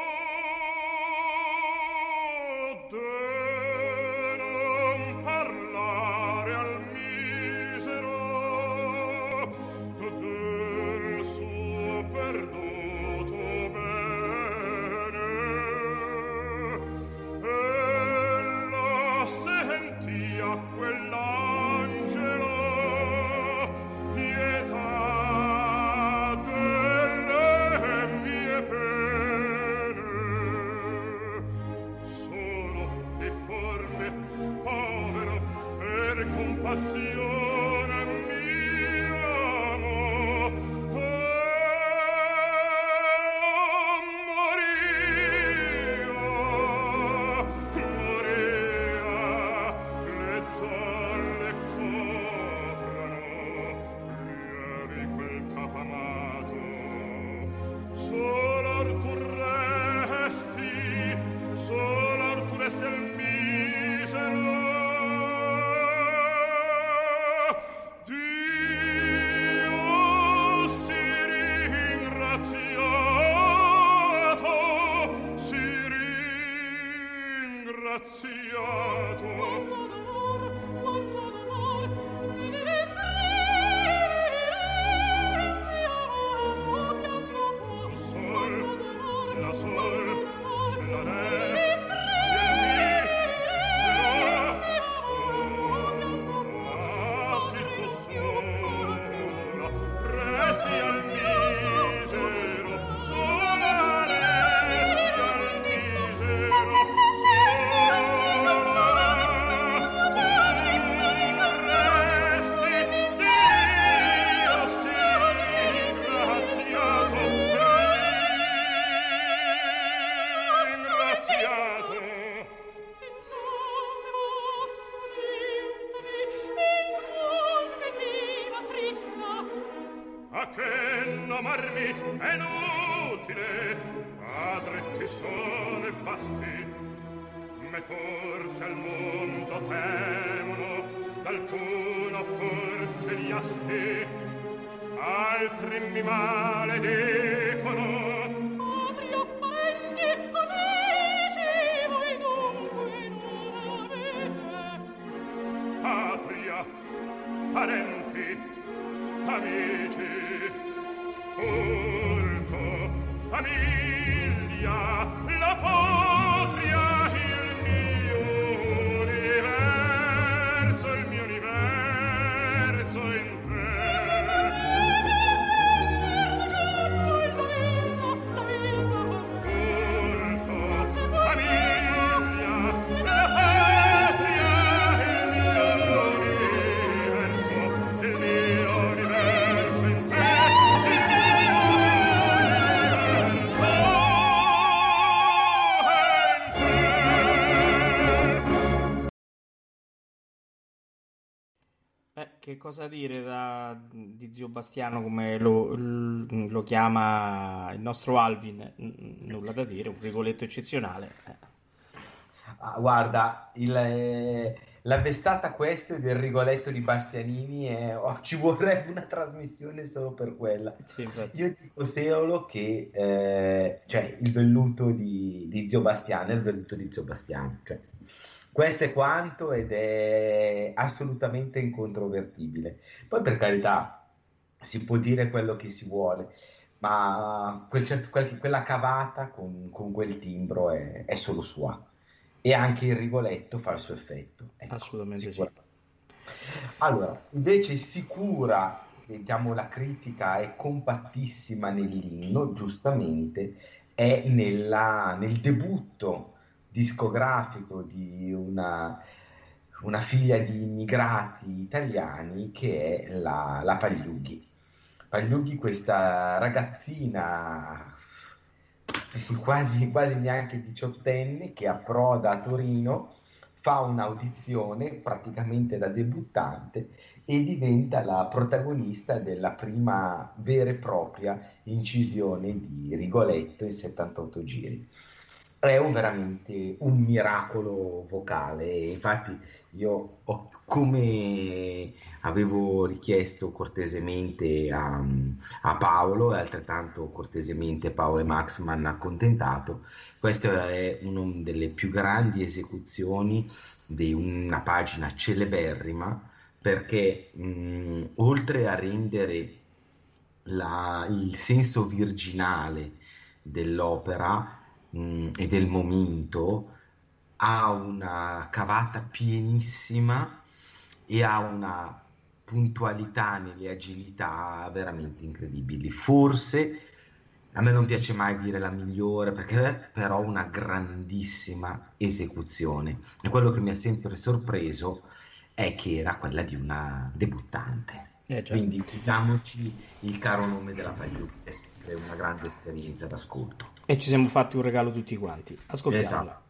Che cosa dire da, di zio Bastiano come lo, lo, chiama il nostro Alvin? Nulla da dire, un rigoletto eccezionale. Ah, guarda, il, eh, la vessata questa del rigoletto di Bastianini è, oh, ci vorrebbe una trasmissione solo per quella. Sì, Io dico solo che eh, cioè, il velluto di, di zio Bastiano è il velluto di zio Bastiano. Cioè, questo è quanto ed è assolutamente incontrovertibile. Poi per carità si può dire quello che si vuole, ma quel certo, quel, quella cavata con, con quel timbro è, è, solo sua. E anche il rigoletto fa il suo effetto. Ecco, Assolutamente sì. Allora, invece sicura, diciamo, la critica è compattissima nell'inno, giustamente, è nella, nel debutto discografico di una, una figlia di immigrati italiani che è la, la Pagliughi. Pagliughi, questa ragazzina quasi, quasi neanche diciottenne che approda a Torino, fa un'audizione praticamente da debuttante e diventa la protagonista della prima vera e propria incisione di Rigoletto in 78 giri è un, veramente un miracolo vocale. Infatti, io ho, come avevo richiesto cortesemente a, a, Paolo e altrettanto cortesemente Paolo e Max mi hanno accontentato, questa è una delle più grandi esecuzioni di una pagina celeberrima perché mh, oltre a rendere la, il senso virginale dell'opera mh, mm, e del momento ha una cavata pienissima e ha una puntualità nelle agilità veramente incredibili. Forse a me non piace mai dire la migliore perché è però una grandissima esecuzione e quello che mi ha sempre sorpreso è che era quella di una debuttante. Eh, certo. Quindi diamoci il caro nome della Pagliù, è sempre una grande esperienza d'ascolto. E ci siamo fatti un regalo tutti quanti. Ascoltiamola. Esatto.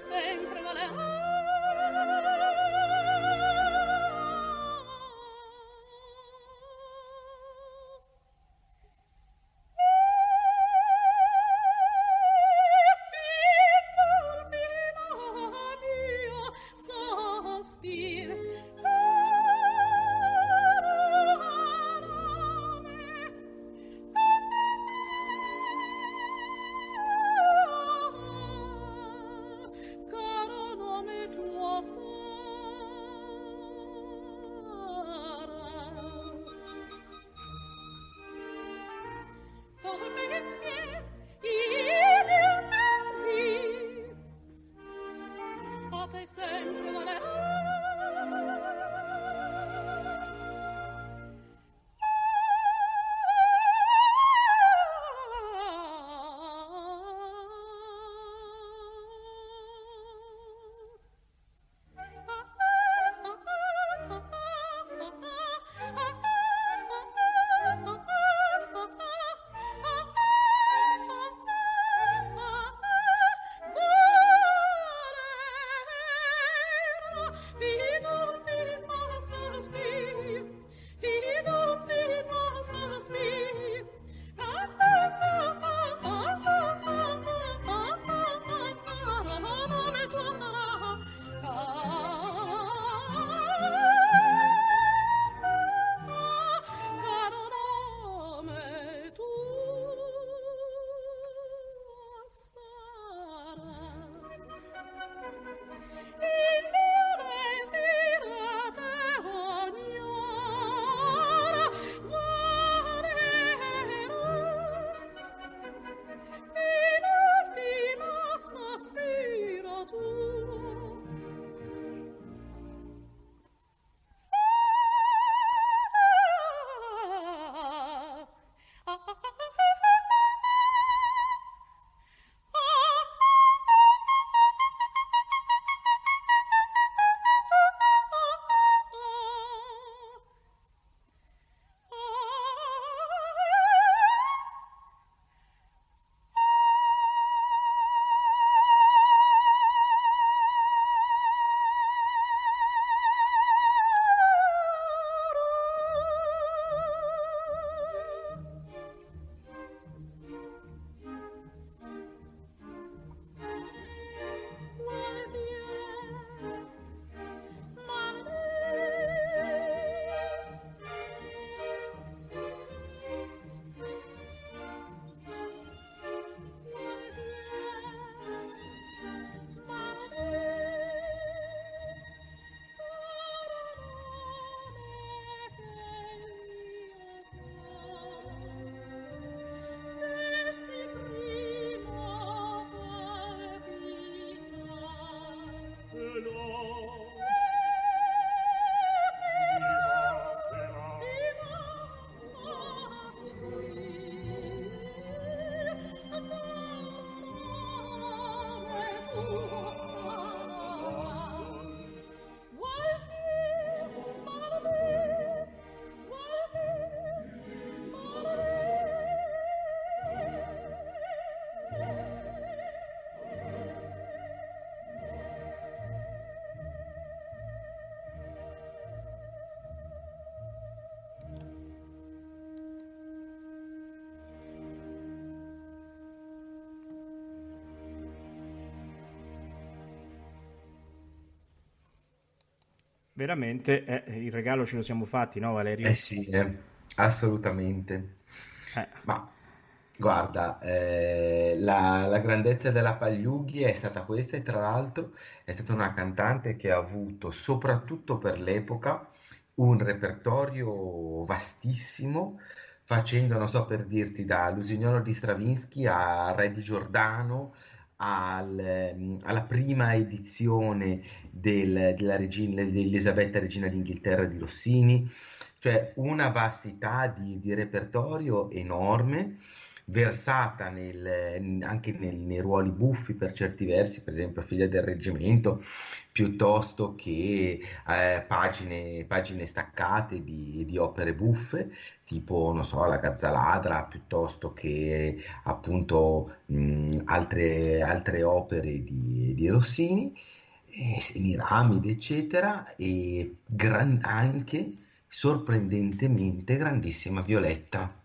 sempre valente veramente eh, il regalo ce lo siamo fatti, no Valerio? Eh sì, eh, assolutamente. Eh. Ma guarda, eh, la, la, grandezza della Pagliughi è stata questa e tra l'altro è stata una cantante che ha avuto, soprattutto per l'epoca, un repertorio vastissimo, facendo, non so per dirti, da Lusignano di Stravinsky a Re di Giordano, al, ehm, alla prima edizione del, regina, dell'Elisabetta Regina d'Inghilterra di Rossini, cioè una vastità di, di repertorio enorme versata nel, anche nel, nei ruoli buffi per certi versi, per esempio Figlia del Reggimento, piuttosto che eh, pagine, pagine, staccate di, di, opere buffe, tipo, non so, La Gazzaladra, piuttosto che appunto mh, altre, altre opere di, di, Rossini, eh, Semiramide, eccetera, e gran, anche sorprendentemente grandissima Violetta,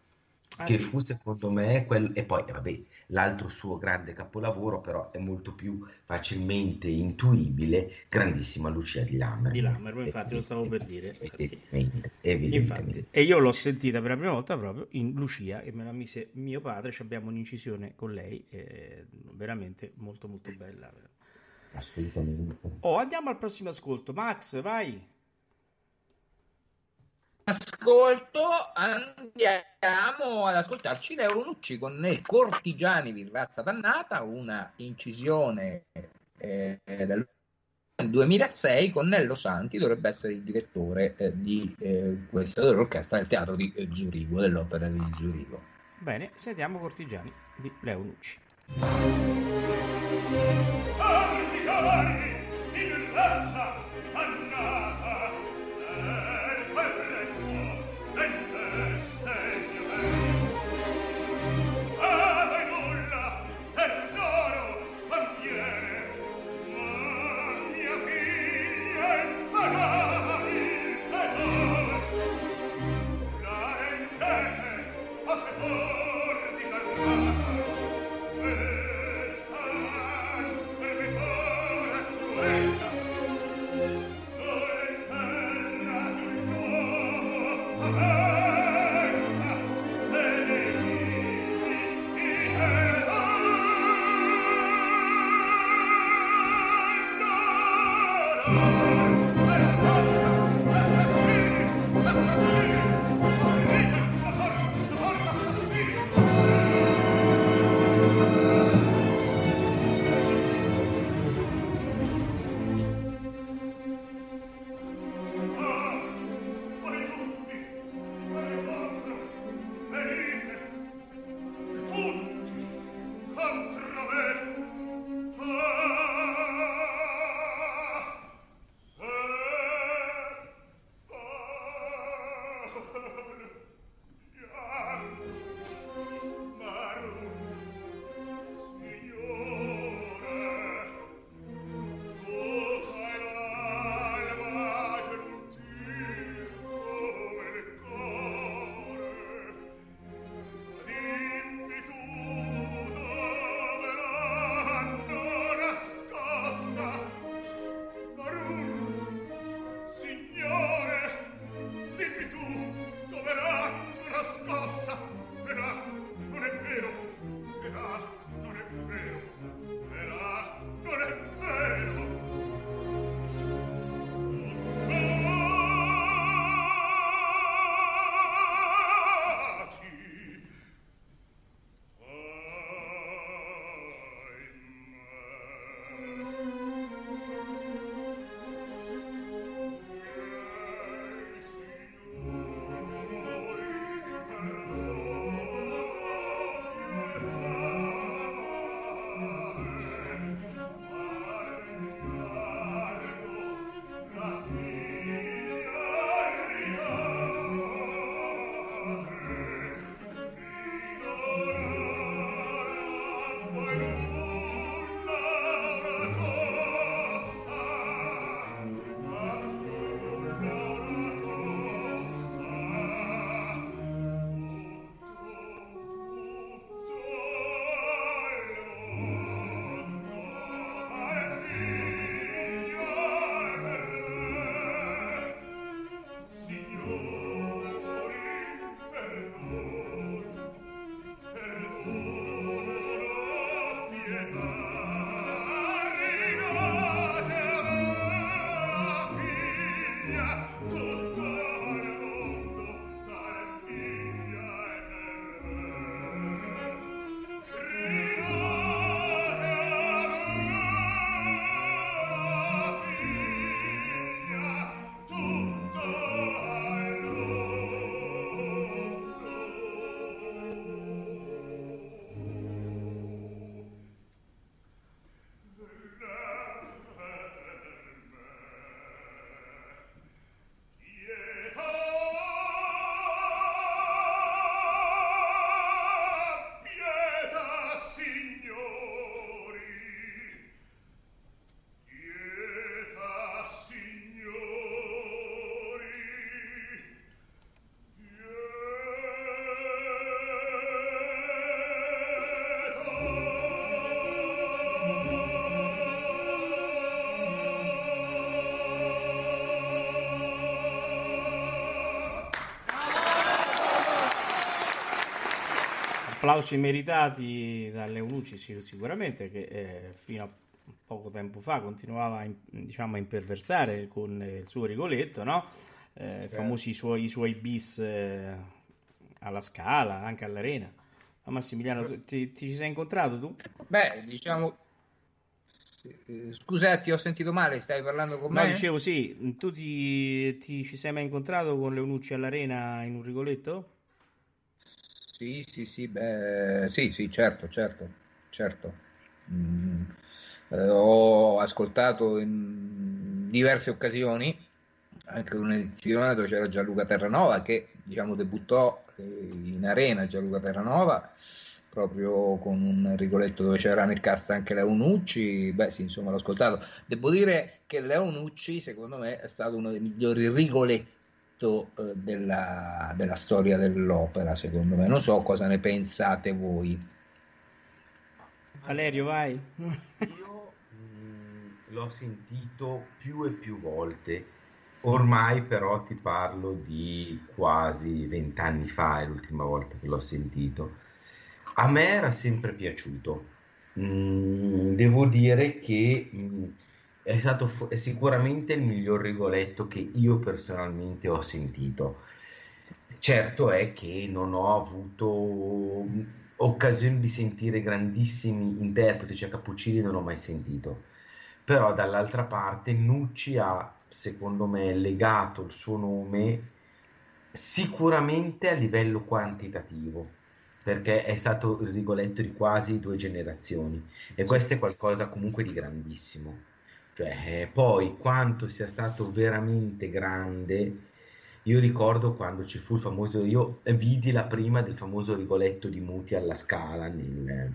che sì. fu secondo me quello, e poi vabbè, l'altro suo grande capolavoro, però è molto più facilmente intuibile, grandissima Lucia di Lammer. Di Lammer, infatti lo stavo per dire. Evidentemente, evidentemente. Infatti, e io l'ho sentita per la prima volta proprio in Lucia, e me la mise mio padre, abbiamo un'incisione con lei, veramente molto molto bella. Assolutamente. Oh, andiamo al prossimo ascolto. Max, vai ascolto andiamo ad ascoltarci Leo Nucci con Nel Cortigiani di razza dannata, una incisione eh, del 2006 con Nello Santi, dovrebbe essere il direttore eh, di eh, questa dell'orchestra del teatro di eh, Zurigo, dell'opera di Zurigo. Bene, sentiamo Cortigiani di Leo Nucci. Cortigiani in razza applausi meritati da Leunucci sicuramente che eh, fino a poco tempo fa continuava in, diciamo, a imperversare con il suo Rigoletto, no? eh, certo. famosi suoi, i suoi bis eh, alla Scala, anche all'Arena. Ma Massimiliano, ti, ti, ci sei incontrato tu? Beh, diciamo... Eh, Scusa, ti ho sentito male, stai parlando con no, me? No, dicevo sì, tu ti, ti ci sei mai incontrato con Leunucci all'Arena in un Rigoletto? Sì, sì, sì, beh, sì, sì, certo, certo, certo. Mm, eh, ho ascoltato in diverse occasioni anche un'edizione dove c'era Gianluca Terranova che diciamo debuttò eh, in arena Gianluca Terranova proprio con un rigoletto dove c'era nel cast anche Leonucci. Beh sì insomma l'ho ascoltato. Devo dire che Leonucci secondo me è stato uno dei migliori rigoletti eh, della, della storia dell'opera secondo me non so cosa ne pensate voi Valerio vai io mh, mm, l'ho sentito più e più volte Ormai però ti parlo di quasi vent'anni fa, è l'ultima volta che l'ho sentito. A me era sempre piaciuto. Mm, devo dire che mm, è stato f- è sicuramente il miglior Rigoletto che io personalmente ho sentito. Certo è che non ho avuto occasione di sentire grandissimi interpreti, cioè Cappuccini non ho mai sentito. Però dall'altra parte Nucci ha secondo me, legato il suo nome sicuramente a livello quantitativo, perché è stato il Rigoletto di quasi due generazioni e questo è qualcosa comunque di grandissimo. Cioè, eh, poi quanto sia stato veramente grande, io ricordo quando ci fu il famoso, io vidi la prima del famoso Rigoletto di Muti alla Scala nel,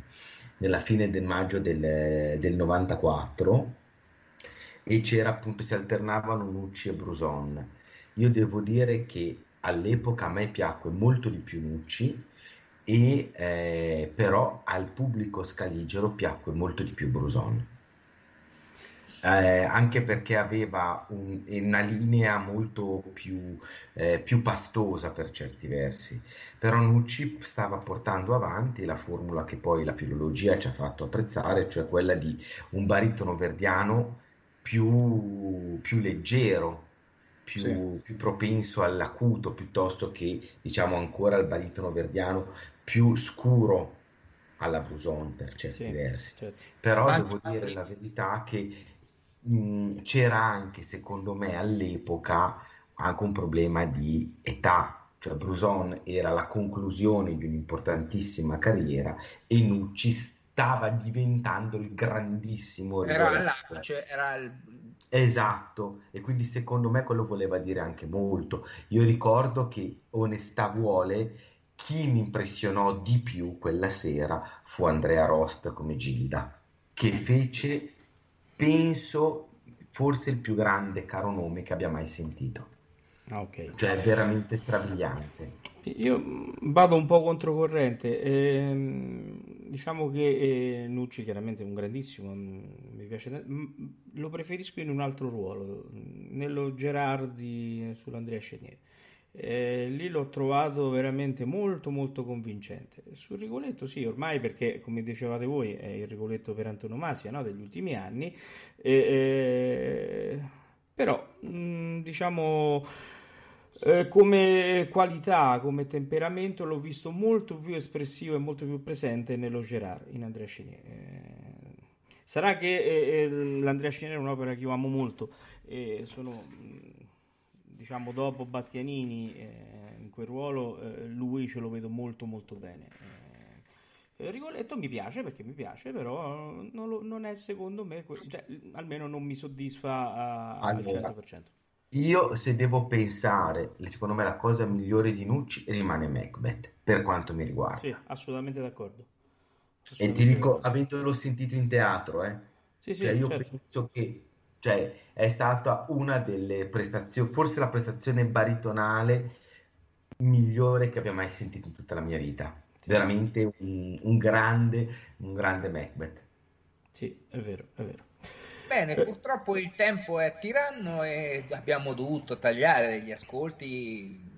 nella fine del maggio del, del 94 e c'era appunto, si alternavano Nucci e Bruson. Io devo dire che all'epoca a me piacque molto di più Nucci, e, eh, però al pubblico scaligero piacque molto di più Bruson. Eh, anche perché aveva un, una linea molto più, eh, più, pastosa per certi versi, però Nucci stava portando avanti la formula che poi la filologia ci ha fatto apprezzare, cioè quella di un baritono verdiano più, più leggero, più, sì. più, propenso all'acuto piuttosto che diciamo ancora al baritono verdiano più scuro alla Bruson per certi sì, versi. Certo. Però Ma devo dire anche... la verità che mh, c'era anche secondo me all'epoca anche un problema di età, cioè Bruson era la conclusione di un'importantissima carriera e Nucci stava diventando il grandissimo era all'apice era il... esatto. E quindi secondo me quello voleva dire anche molto. Io ricordo che onestà vuole chi mi impressionò di più quella sera fu Andrea Rost come Gilda che fece penso forse il più grande caro nome che abbia mai sentito ah, okay. cioè veramente strabiliante io vado un po' controcorrente. Eh, diciamo che eh, Nucci chiaramente è un grandissimo, mm, mi piace, mm, lo preferisco in un altro ruolo, nello Gerardi sull'Andrea Scenieri. Eh, lì l'ho trovato veramente molto molto convincente. Sul Rigoletto sì, ormai perché come dicevate voi è il Rigoletto per antonomasia no? degli ultimi anni, eh, però mh, mm, diciamo eh, come qualità, come temperamento l'ho visto molto più espressivo e molto più presente nello Gerard, in Andrea Chenier. Eh, sarà che eh, eh, l'Andrea Chenier è un'opera che io amo molto e sono diciamo dopo Bastianini in quel ruolo lui ce lo vedo molto molto bene. Rigoletto mi piace perché mi piace, però non, lo, non è secondo me, cioè, almeno non mi soddisfa a, allora, al 100%. Io se devo pensare, secondo me la cosa migliore di Nucci rimane Macbeth, per quanto mi riguarda. Sì, assolutamente d'accordo. Assolutamente e ti dico, avendolo sentito in teatro, eh? Sì, sì, cioè, io certo. penso che cioè, è stata una delle prestazioni, forse la prestazione baritonale migliore che abbia mai sentito in tutta la mia vita. Sì. Veramente un, un, grande, un grande Macbeth. Sì, è vero, è vero. Bene, eh. purtroppo il tempo è tiranno e abbiamo dovuto tagliare degli ascolti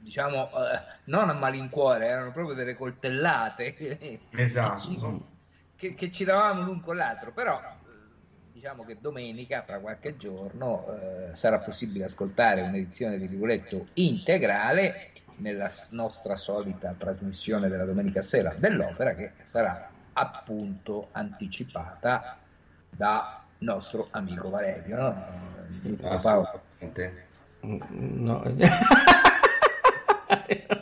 diciamo, eh, non a malincuore, erano proprio delle coltellate esatto. che, che ci davamo l'un con l'altro, però diciamo che domenica, tra qualche giorno, eh, sarà possibile ascoltare un'edizione di Rigoletto integrale nella nostra solita trasmissione della domenica sera dell'opera che sarà appunto anticipata da nostro amico Valerio. No, Paolo. no. *laughs* *laughs*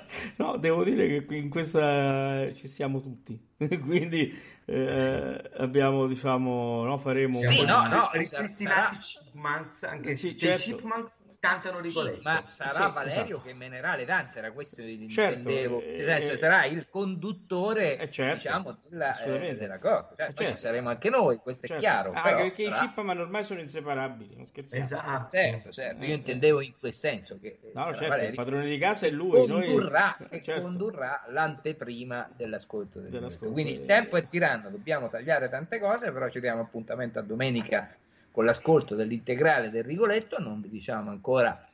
devo dire che in questa ci siamo tutti, *laughs* quindi eh, abbiamo, diciamo, no, faremo... Sì, no, no, ripristinati sarà... Chipmunks, anche sì, certo. Chipmunks cantano Rigoletto. ma sarà sì, Valerio esatto. che menerà le danze, era questo che certo, intendevo. Eh, cioè, sarà il conduttore eh, certo, diciamo, della, eh, della cosa. Cioè, poi ci certo. saremo anche noi, questo è certo. chiaro. Ah, però, perché sarà... i Chipman ormai sono inseparabili, non scherziamo. Esatto. Certo, certo. Io intendevo in quel senso che no, certo, Valerio, il padrone di casa è lui. Condurrà, noi... certo. condurrà l'anteprima dell'ascolto. Del dell'ascolto Quindi il tempo è tiranno, dobbiamo tagliare tante cose, però ci diamo appuntamento a domenica con l'ascolto dell'integrale del Rigoletto, non vi diciamo ancora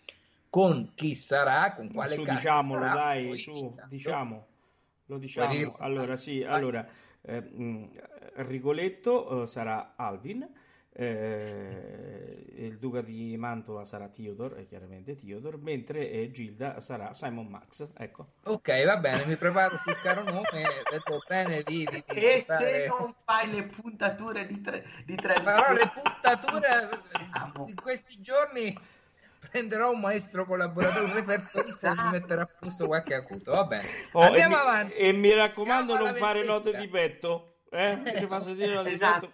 con chi sarà, con quale su, diciamolo, sarà, dai, su, diciamo, lo diciamo. Allora, sì, allora, eh, mh, Rigoletto eh, sarà Alvin, eh, il duca di Mantova sarà Theodore, eh, chiaramente Theodore, mentre eh, Gilda sarà Simon Max. Ecco. Ok, va bene, mi preparo sul caro nome, vedo bene di, di, di E stare... se non fai le puntature di tre, di tre Però le puntature in questi giorni prenderò un maestro collaboratore, un repertorista e mi metterà a posto qualche acuto. Va bene, oh, andiamo e avanti. Mi, e mi raccomando, Siamo non fare note di petto, eh? Ci fa sentire la *laughs* esatto.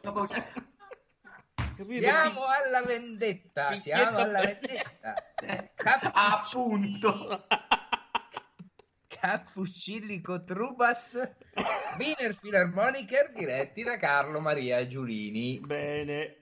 Siamo alla vendetta, siamo alla vendetta. *laughs* Appunto. *laughs* Cappuccillico Trubas, Wiener Philharmoniker diretti da Carlo Maria Giulini. Bene.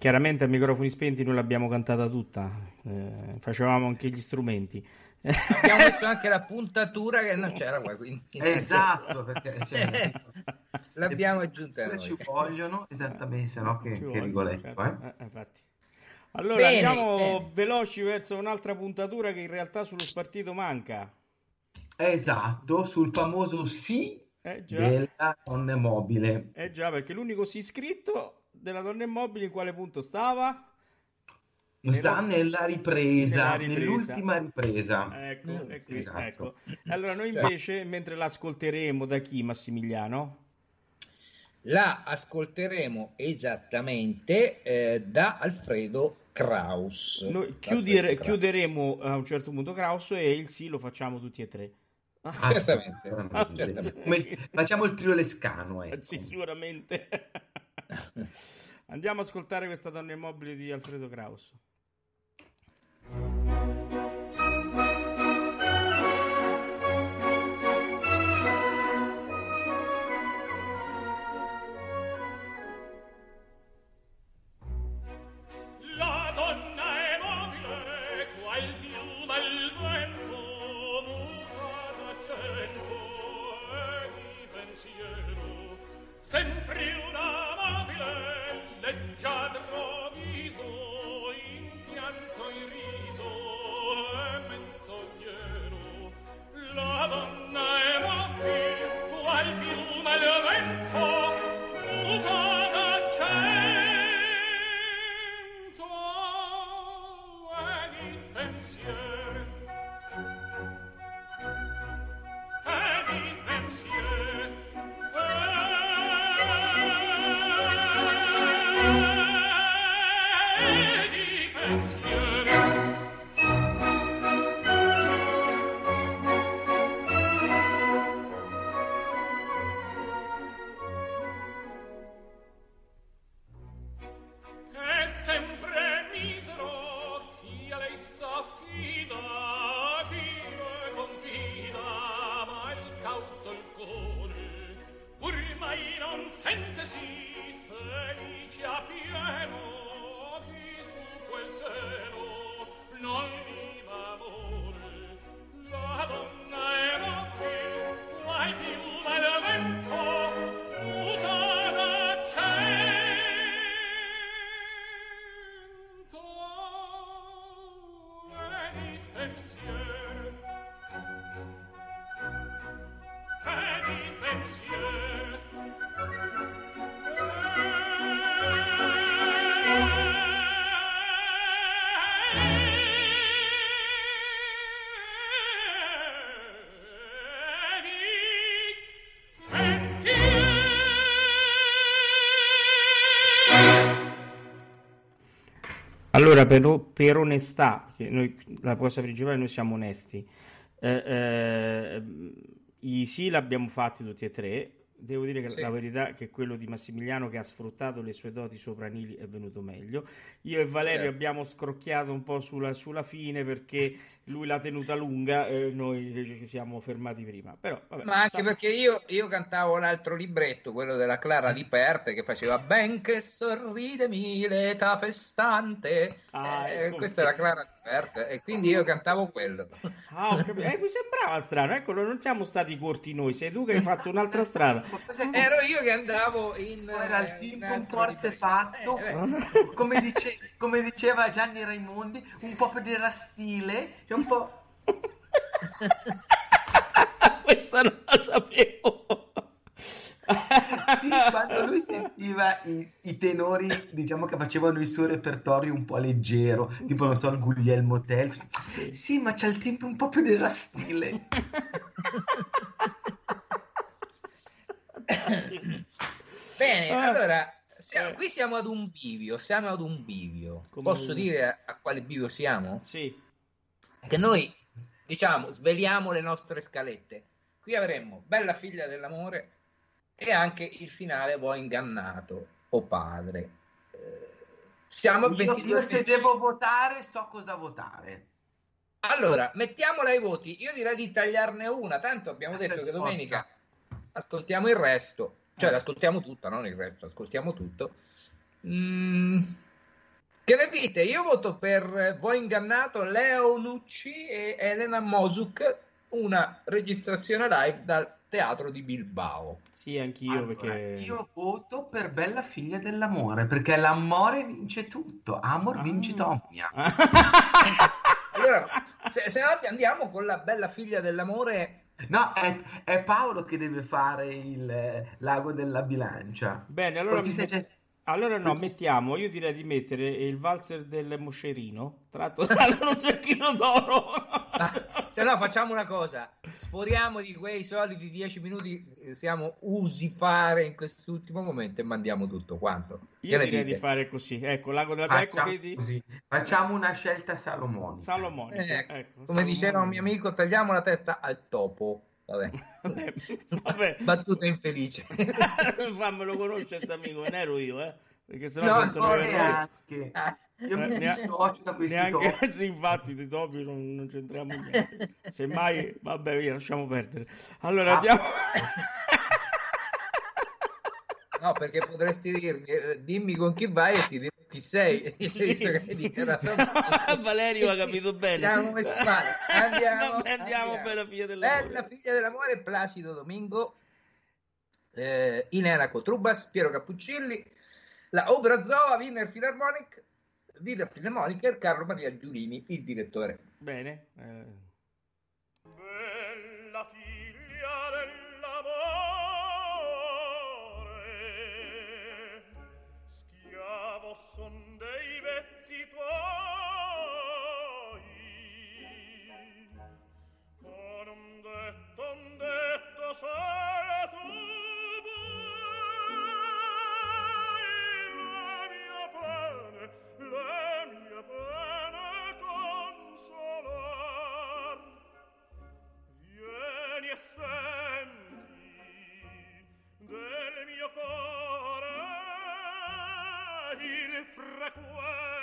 Chiaramente a microfoni spenti noi l'abbiamo cantata tutta, eh, facevamo anche gli strumenti. Abbiamo messo *laughs* anche la puntatura che non c'era qua. Quindi... Esatto, perché *laughs* cioè, l'abbiamo aggiunta noi. Ci vogliono esattamente, se no che, che rigoletto. Certo. Eh? Eh, infatti. Allora bene, andiamo bene. veloci verso un'altra puntatura che in realtà sullo spartito manca. Esatto, sul famoso sì eh della donna mobile. Eh già, perché l'unico sì scritto della donna immobile in quale punto stava? Sta nella ripresa, ripresa, nell'ultima ripresa. Ecco, mm, ecco, esatto. ecco. Allora noi cioè invece, mentre l'ascolteremo da chi, Massimiliano? La ascolteremo esattamente eh, da Alfredo Kraus. Noi chiudere, Kraus. chiuderemo a un certo punto Kraus e il sì lo facciamo tutti e tre. Ah, certamente. Ah, certamente. Facciamo il trio Lescano. *laughs* Ecco. Sì, sicuramente. Andiamo ad ascoltare questa donna immobile di Alfredo Kraus. Allora, per, per onestà, noi, la cosa principale, noi siamo onesti, eh, eh, i sì l'abbiamo fatti tutti e tre, Devo dire che sì. la verità è che quello di Massimiliano che ha sfruttato le sue doti sopranili è venuto meglio. Io e Valerio certo. abbiamo scrocchiato un po' sulla, sulla fine perché lui l'ha tenuta lunga e noi invece ci siamo fermati prima. Però, vabbè, Ma anche perché io, io, cantavo un altro libretto, quello della Clara di Perte, che faceva Ben che sorridemi l'età festante. Ah, eh, ecco. Questa era Clara di Perte e quindi io cantavo quello. Ah, eh, mi sembrava strano, eccolo, non siamo stati corti noi, sei tu che hai fatto un'altra strada. Ero io che andavo in... Era il tipo un po' artefatto, eh, eh. *laughs* come, dice, come, diceva Gianni Raimondi, un po' per dire stile, cioè un po'... *laughs* Questa non la sapevo. Sì, *laughs* quando lui sentiva i, i, tenori, diciamo che facevano il suo repertorio un po' leggero, tipo non so, il Guglielmo Tell. Sì, ma c'è il tempo un po' più della stile. *laughs* Bene, ah. allora siamo, qui siamo ad un bivio. Siamo ad un bivio. Come Posso dire a, a, quale bivio siamo? Sì. Che noi diciamo sveliamo le nostre scalette. Qui avremmo Bella figlia dell'amore e anche il finale Vuoi ingannato o padre. Eh, siamo al 22 io, se devo votare, so cosa votare. Allora, mettiamola ai voti. Io direi di tagliarne una, tanto abbiamo detto che domenica ascoltiamo il resto, cioè l'ascoltiamo tutta, non il resto, ascoltiamo tutto. Mm, che ne dite? Io voto per Voi ingannato Leo Nucci e Elena Mosuk, una registrazione live dal teatro di Bilbao. Sì, anch'io allora, perché... Io voto per Bella figlia dell'amore, perché l'amore vince tutto, amor ah. vince omnia. *laughs* allora, se, se no andiamo con la Bella figlia dell'amore No, è, è, Paolo che deve fare il lago della bilancia. Bene, allora mi, stai... Allora no, mettiamo, io direi di mettere il valzer del moscerino, tratto dallo *laughs* zecchino d'oro. Se no facciamo una cosa, sforiamo di quei soliti 10 minuti che siamo usi fare in quest'ultimo momento e mandiamo tutto quanto. Io direi dite? di fare così, ecco, l'ago della Facciamo, ecco, vedi? Facciamo una scelta salomonica. Salomonica, eh, ecco, come diceva un mio amico, tagliamo la testa al topo. *laughs* Vabbè. Vabbè. Battuta infelice. *laughs* Fammelo conoscere questo amico, non ero io, eh. Perché sennò no, pensano no, neanche. Io mi dissocio da questi neanche, topi. *laughs* sì, infatti, di topi non, non c'entriamo niente. Semmai, vabbè, via, lasciamo perdere. Allora, ah. andiamo... No, perché potresti dirmi, eh, dimmi con chi vai e ti dirò chi sei. *laughs* *laughs* Valerio ha capito bene. Siamo messi *laughs* male. Andiamo, andiamo, andiamo. Bella figlia dell'amore. Bella figlia dell'amore, Placido Domingo, eh, Inenaco Trubas, Piero Cappuccilli, la Obrazoa, Wiener Philharmonic, Wiener Philharmoniker, Carlo Maria Giulini, il direttore. Bene. Eh e frequenza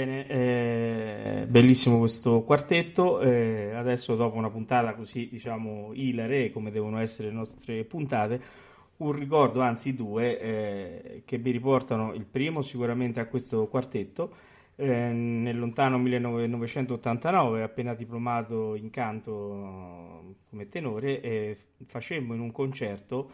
Bene, eh, bellissimo questo quartetto. Eh, adesso, dopo una puntata così, diciamo, ilare, come devono essere le nostre puntate, un ricordo, anzi due, eh, che mi riportano il primo sicuramente a questo quartetto. Eh, nel lontano 1989, appena diplomato in canto come tenore, facemmo in un concerto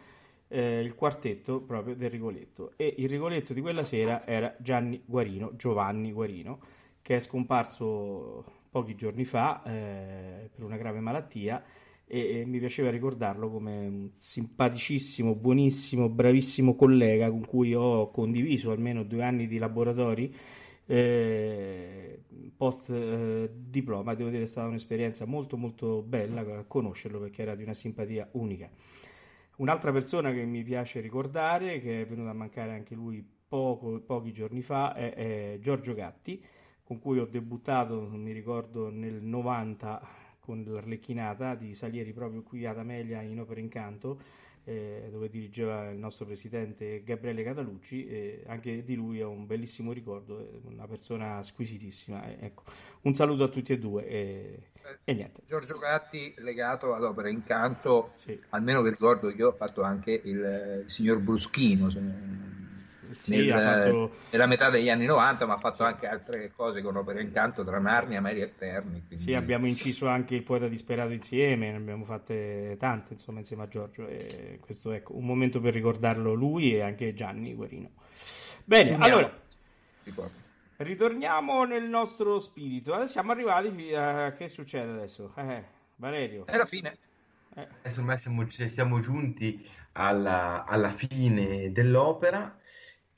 eh, il quartetto proprio del Rigoletto e il Rigoletto di quella sera era Gianni Guarino, Giovanni Guarino, che è scomparso pochi giorni fa eh, per una grave malattia e, e, mi piaceva ricordarlo come un simpaticissimo, buonissimo, bravissimo collega con cui ho condiviso almeno due anni di laboratori eh, post eh, diploma. Devo dire è stata un'esperienza molto molto bella conoscerlo perché era di una simpatia unica. Un'altra persona che mi piace ricordare, che è venuto a mancare anche lui poco, pochi giorni fa, è, è, Giorgio Gatti, con cui ho debuttato, mi ricordo, nel 90 con l'Arlecchinata di Salieri proprio qui ad Amelia in Opera Incanto, eh, dove dirigeva il nostro presidente Gabriele Catalucci. Eh, anche di lui ho un bellissimo ricordo, una persona squisitissima. Eh, ecco. Un saluto a tutti e due. E e niente. Giorgio Gatti legato ad opera Incanto, sì. almeno che ricordo io ho fatto anche il, il signor Bruschino. Sì, nel, fatto... nella metà degli anni 90, ma ha fatto anche altre cose con opera incanto tra Narnia e Mari Eterni. Quindi... Sì, abbiamo inciso anche il poeta disperato insieme, ne abbiamo fatte tante insomma insieme a Giorgio. E questo è ecco, un momento per ricordarlo lui e anche Gianni Guerino. Bene, Andiamo. allora. Ricordo. Ritorniamo nel nostro spirito. Adesso siamo arrivati a che succede adesso? Eh, Valerio. È la fine. Eh. Adesso siamo, siamo giunti alla, alla, fine dell'opera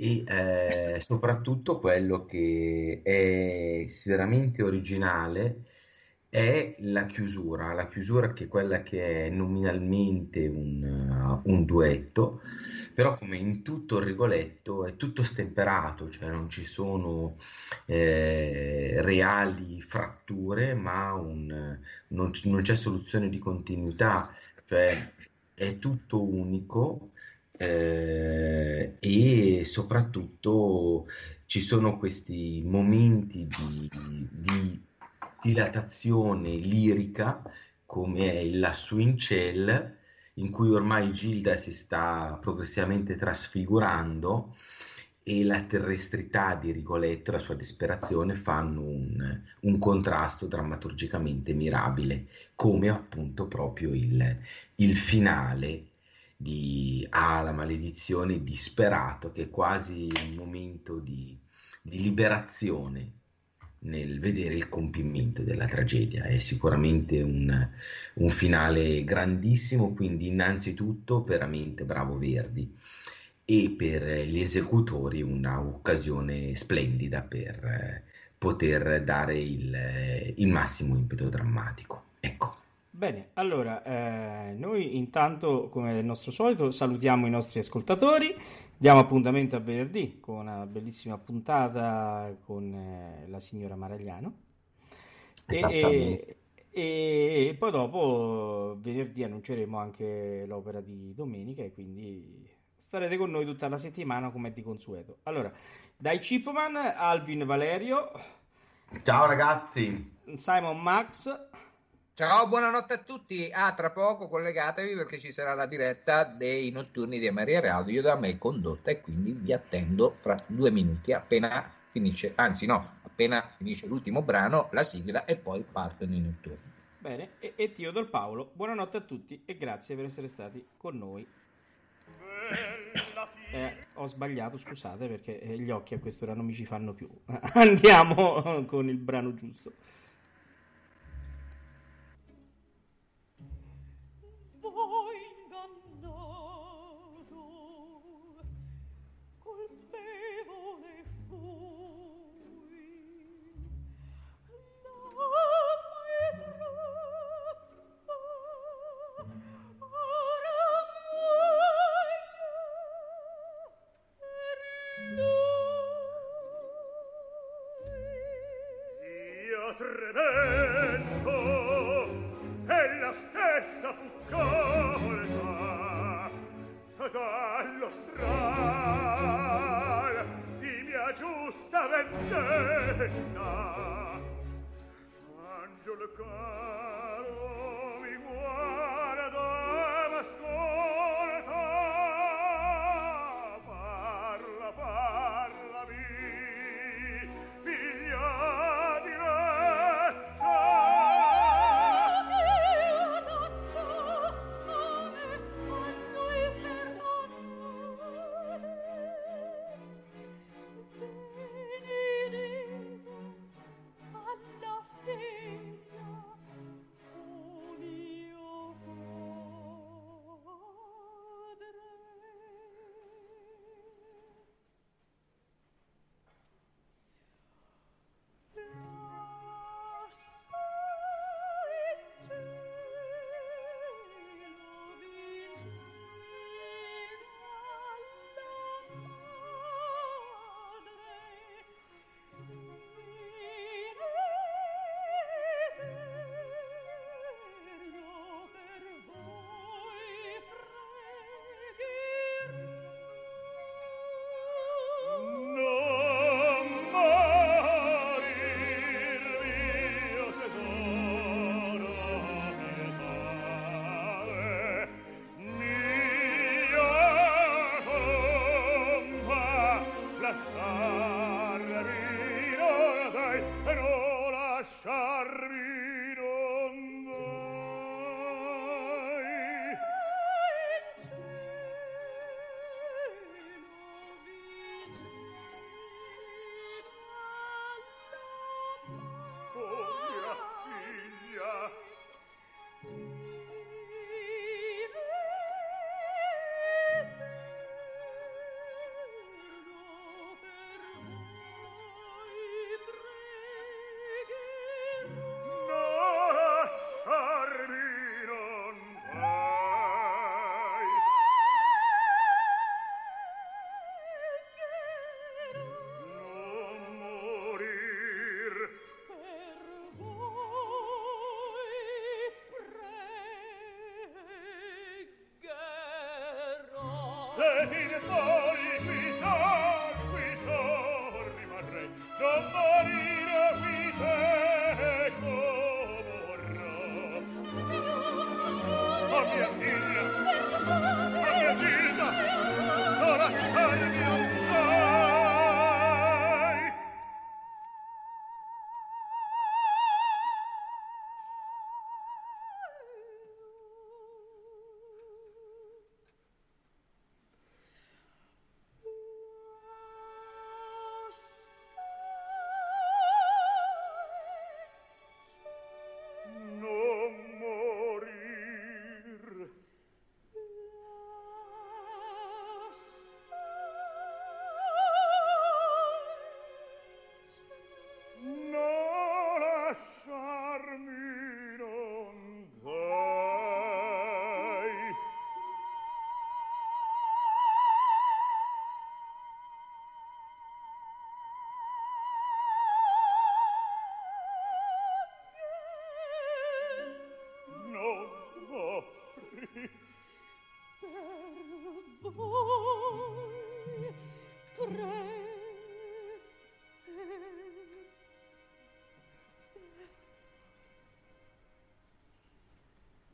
e eh, soprattutto quello che è veramente originale è la chiusura, la chiusura che è quella che è nominalmente un, uh, un duetto, però come in tutto il Rigoletto è tutto stemperato, cioè non ci sono eh, reali fratture, ma un, non, non, c'è soluzione di continuità, cioè è tutto unico eh, e soprattutto ci sono questi momenti di, di dilatazione lirica come è il Lassù in Ciel in cui ormai Gilda si sta progressivamente trasfigurando e la terrestrità di Rigoletto e la sua disperazione fanno un, un, contrasto drammaturgicamente mirabile, come appunto proprio il, il finale di Ah, la maledizione disperato, che è quasi un momento di, di liberazione nel vedere il compimento della tragedia. È sicuramente un, un finale grandissimo, quindi innanzitutto veramente bravo Verdi e per gli esecutori un'occasione splendida per eh, poter dare il, il massimo impeto drammatico. Ecco. Bene, allora eh, noi intanto, come è il nostro solito, salutiamo i nostri ascoltatori, diamo appuntamento a venerdì con una bellissima puntata con eh, la signora Maragliano e, e, e, poi dopo venerdì annunceremo anche l'opera di domenica e quindi starete con noi tutta la settimana come di consueto. Allora, dai Chipman, Alvin Valerio. Ciao ragazzi. Simon Max. Ciao, buonanotte a tutti. Ah, tra poco collegatevi perché ci sarà la diretta dei notturni di Maria Radio da me condotta e quindi vi attendo fra due minuti appena finisce, anzi no, appena finisce l'ultimo brano, la sigla e poi partono i notturni. Bene, e, e Teodor Paolo, buonanotte a tutti e grazie per essere stati con noi. Eh, ho sbagliato, scusate perché eh, gli occhi a quest'ora non mi ci fanno più. *laughs* Andiamo con il brano giusto.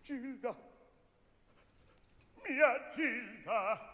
Gilda, mia Gilda,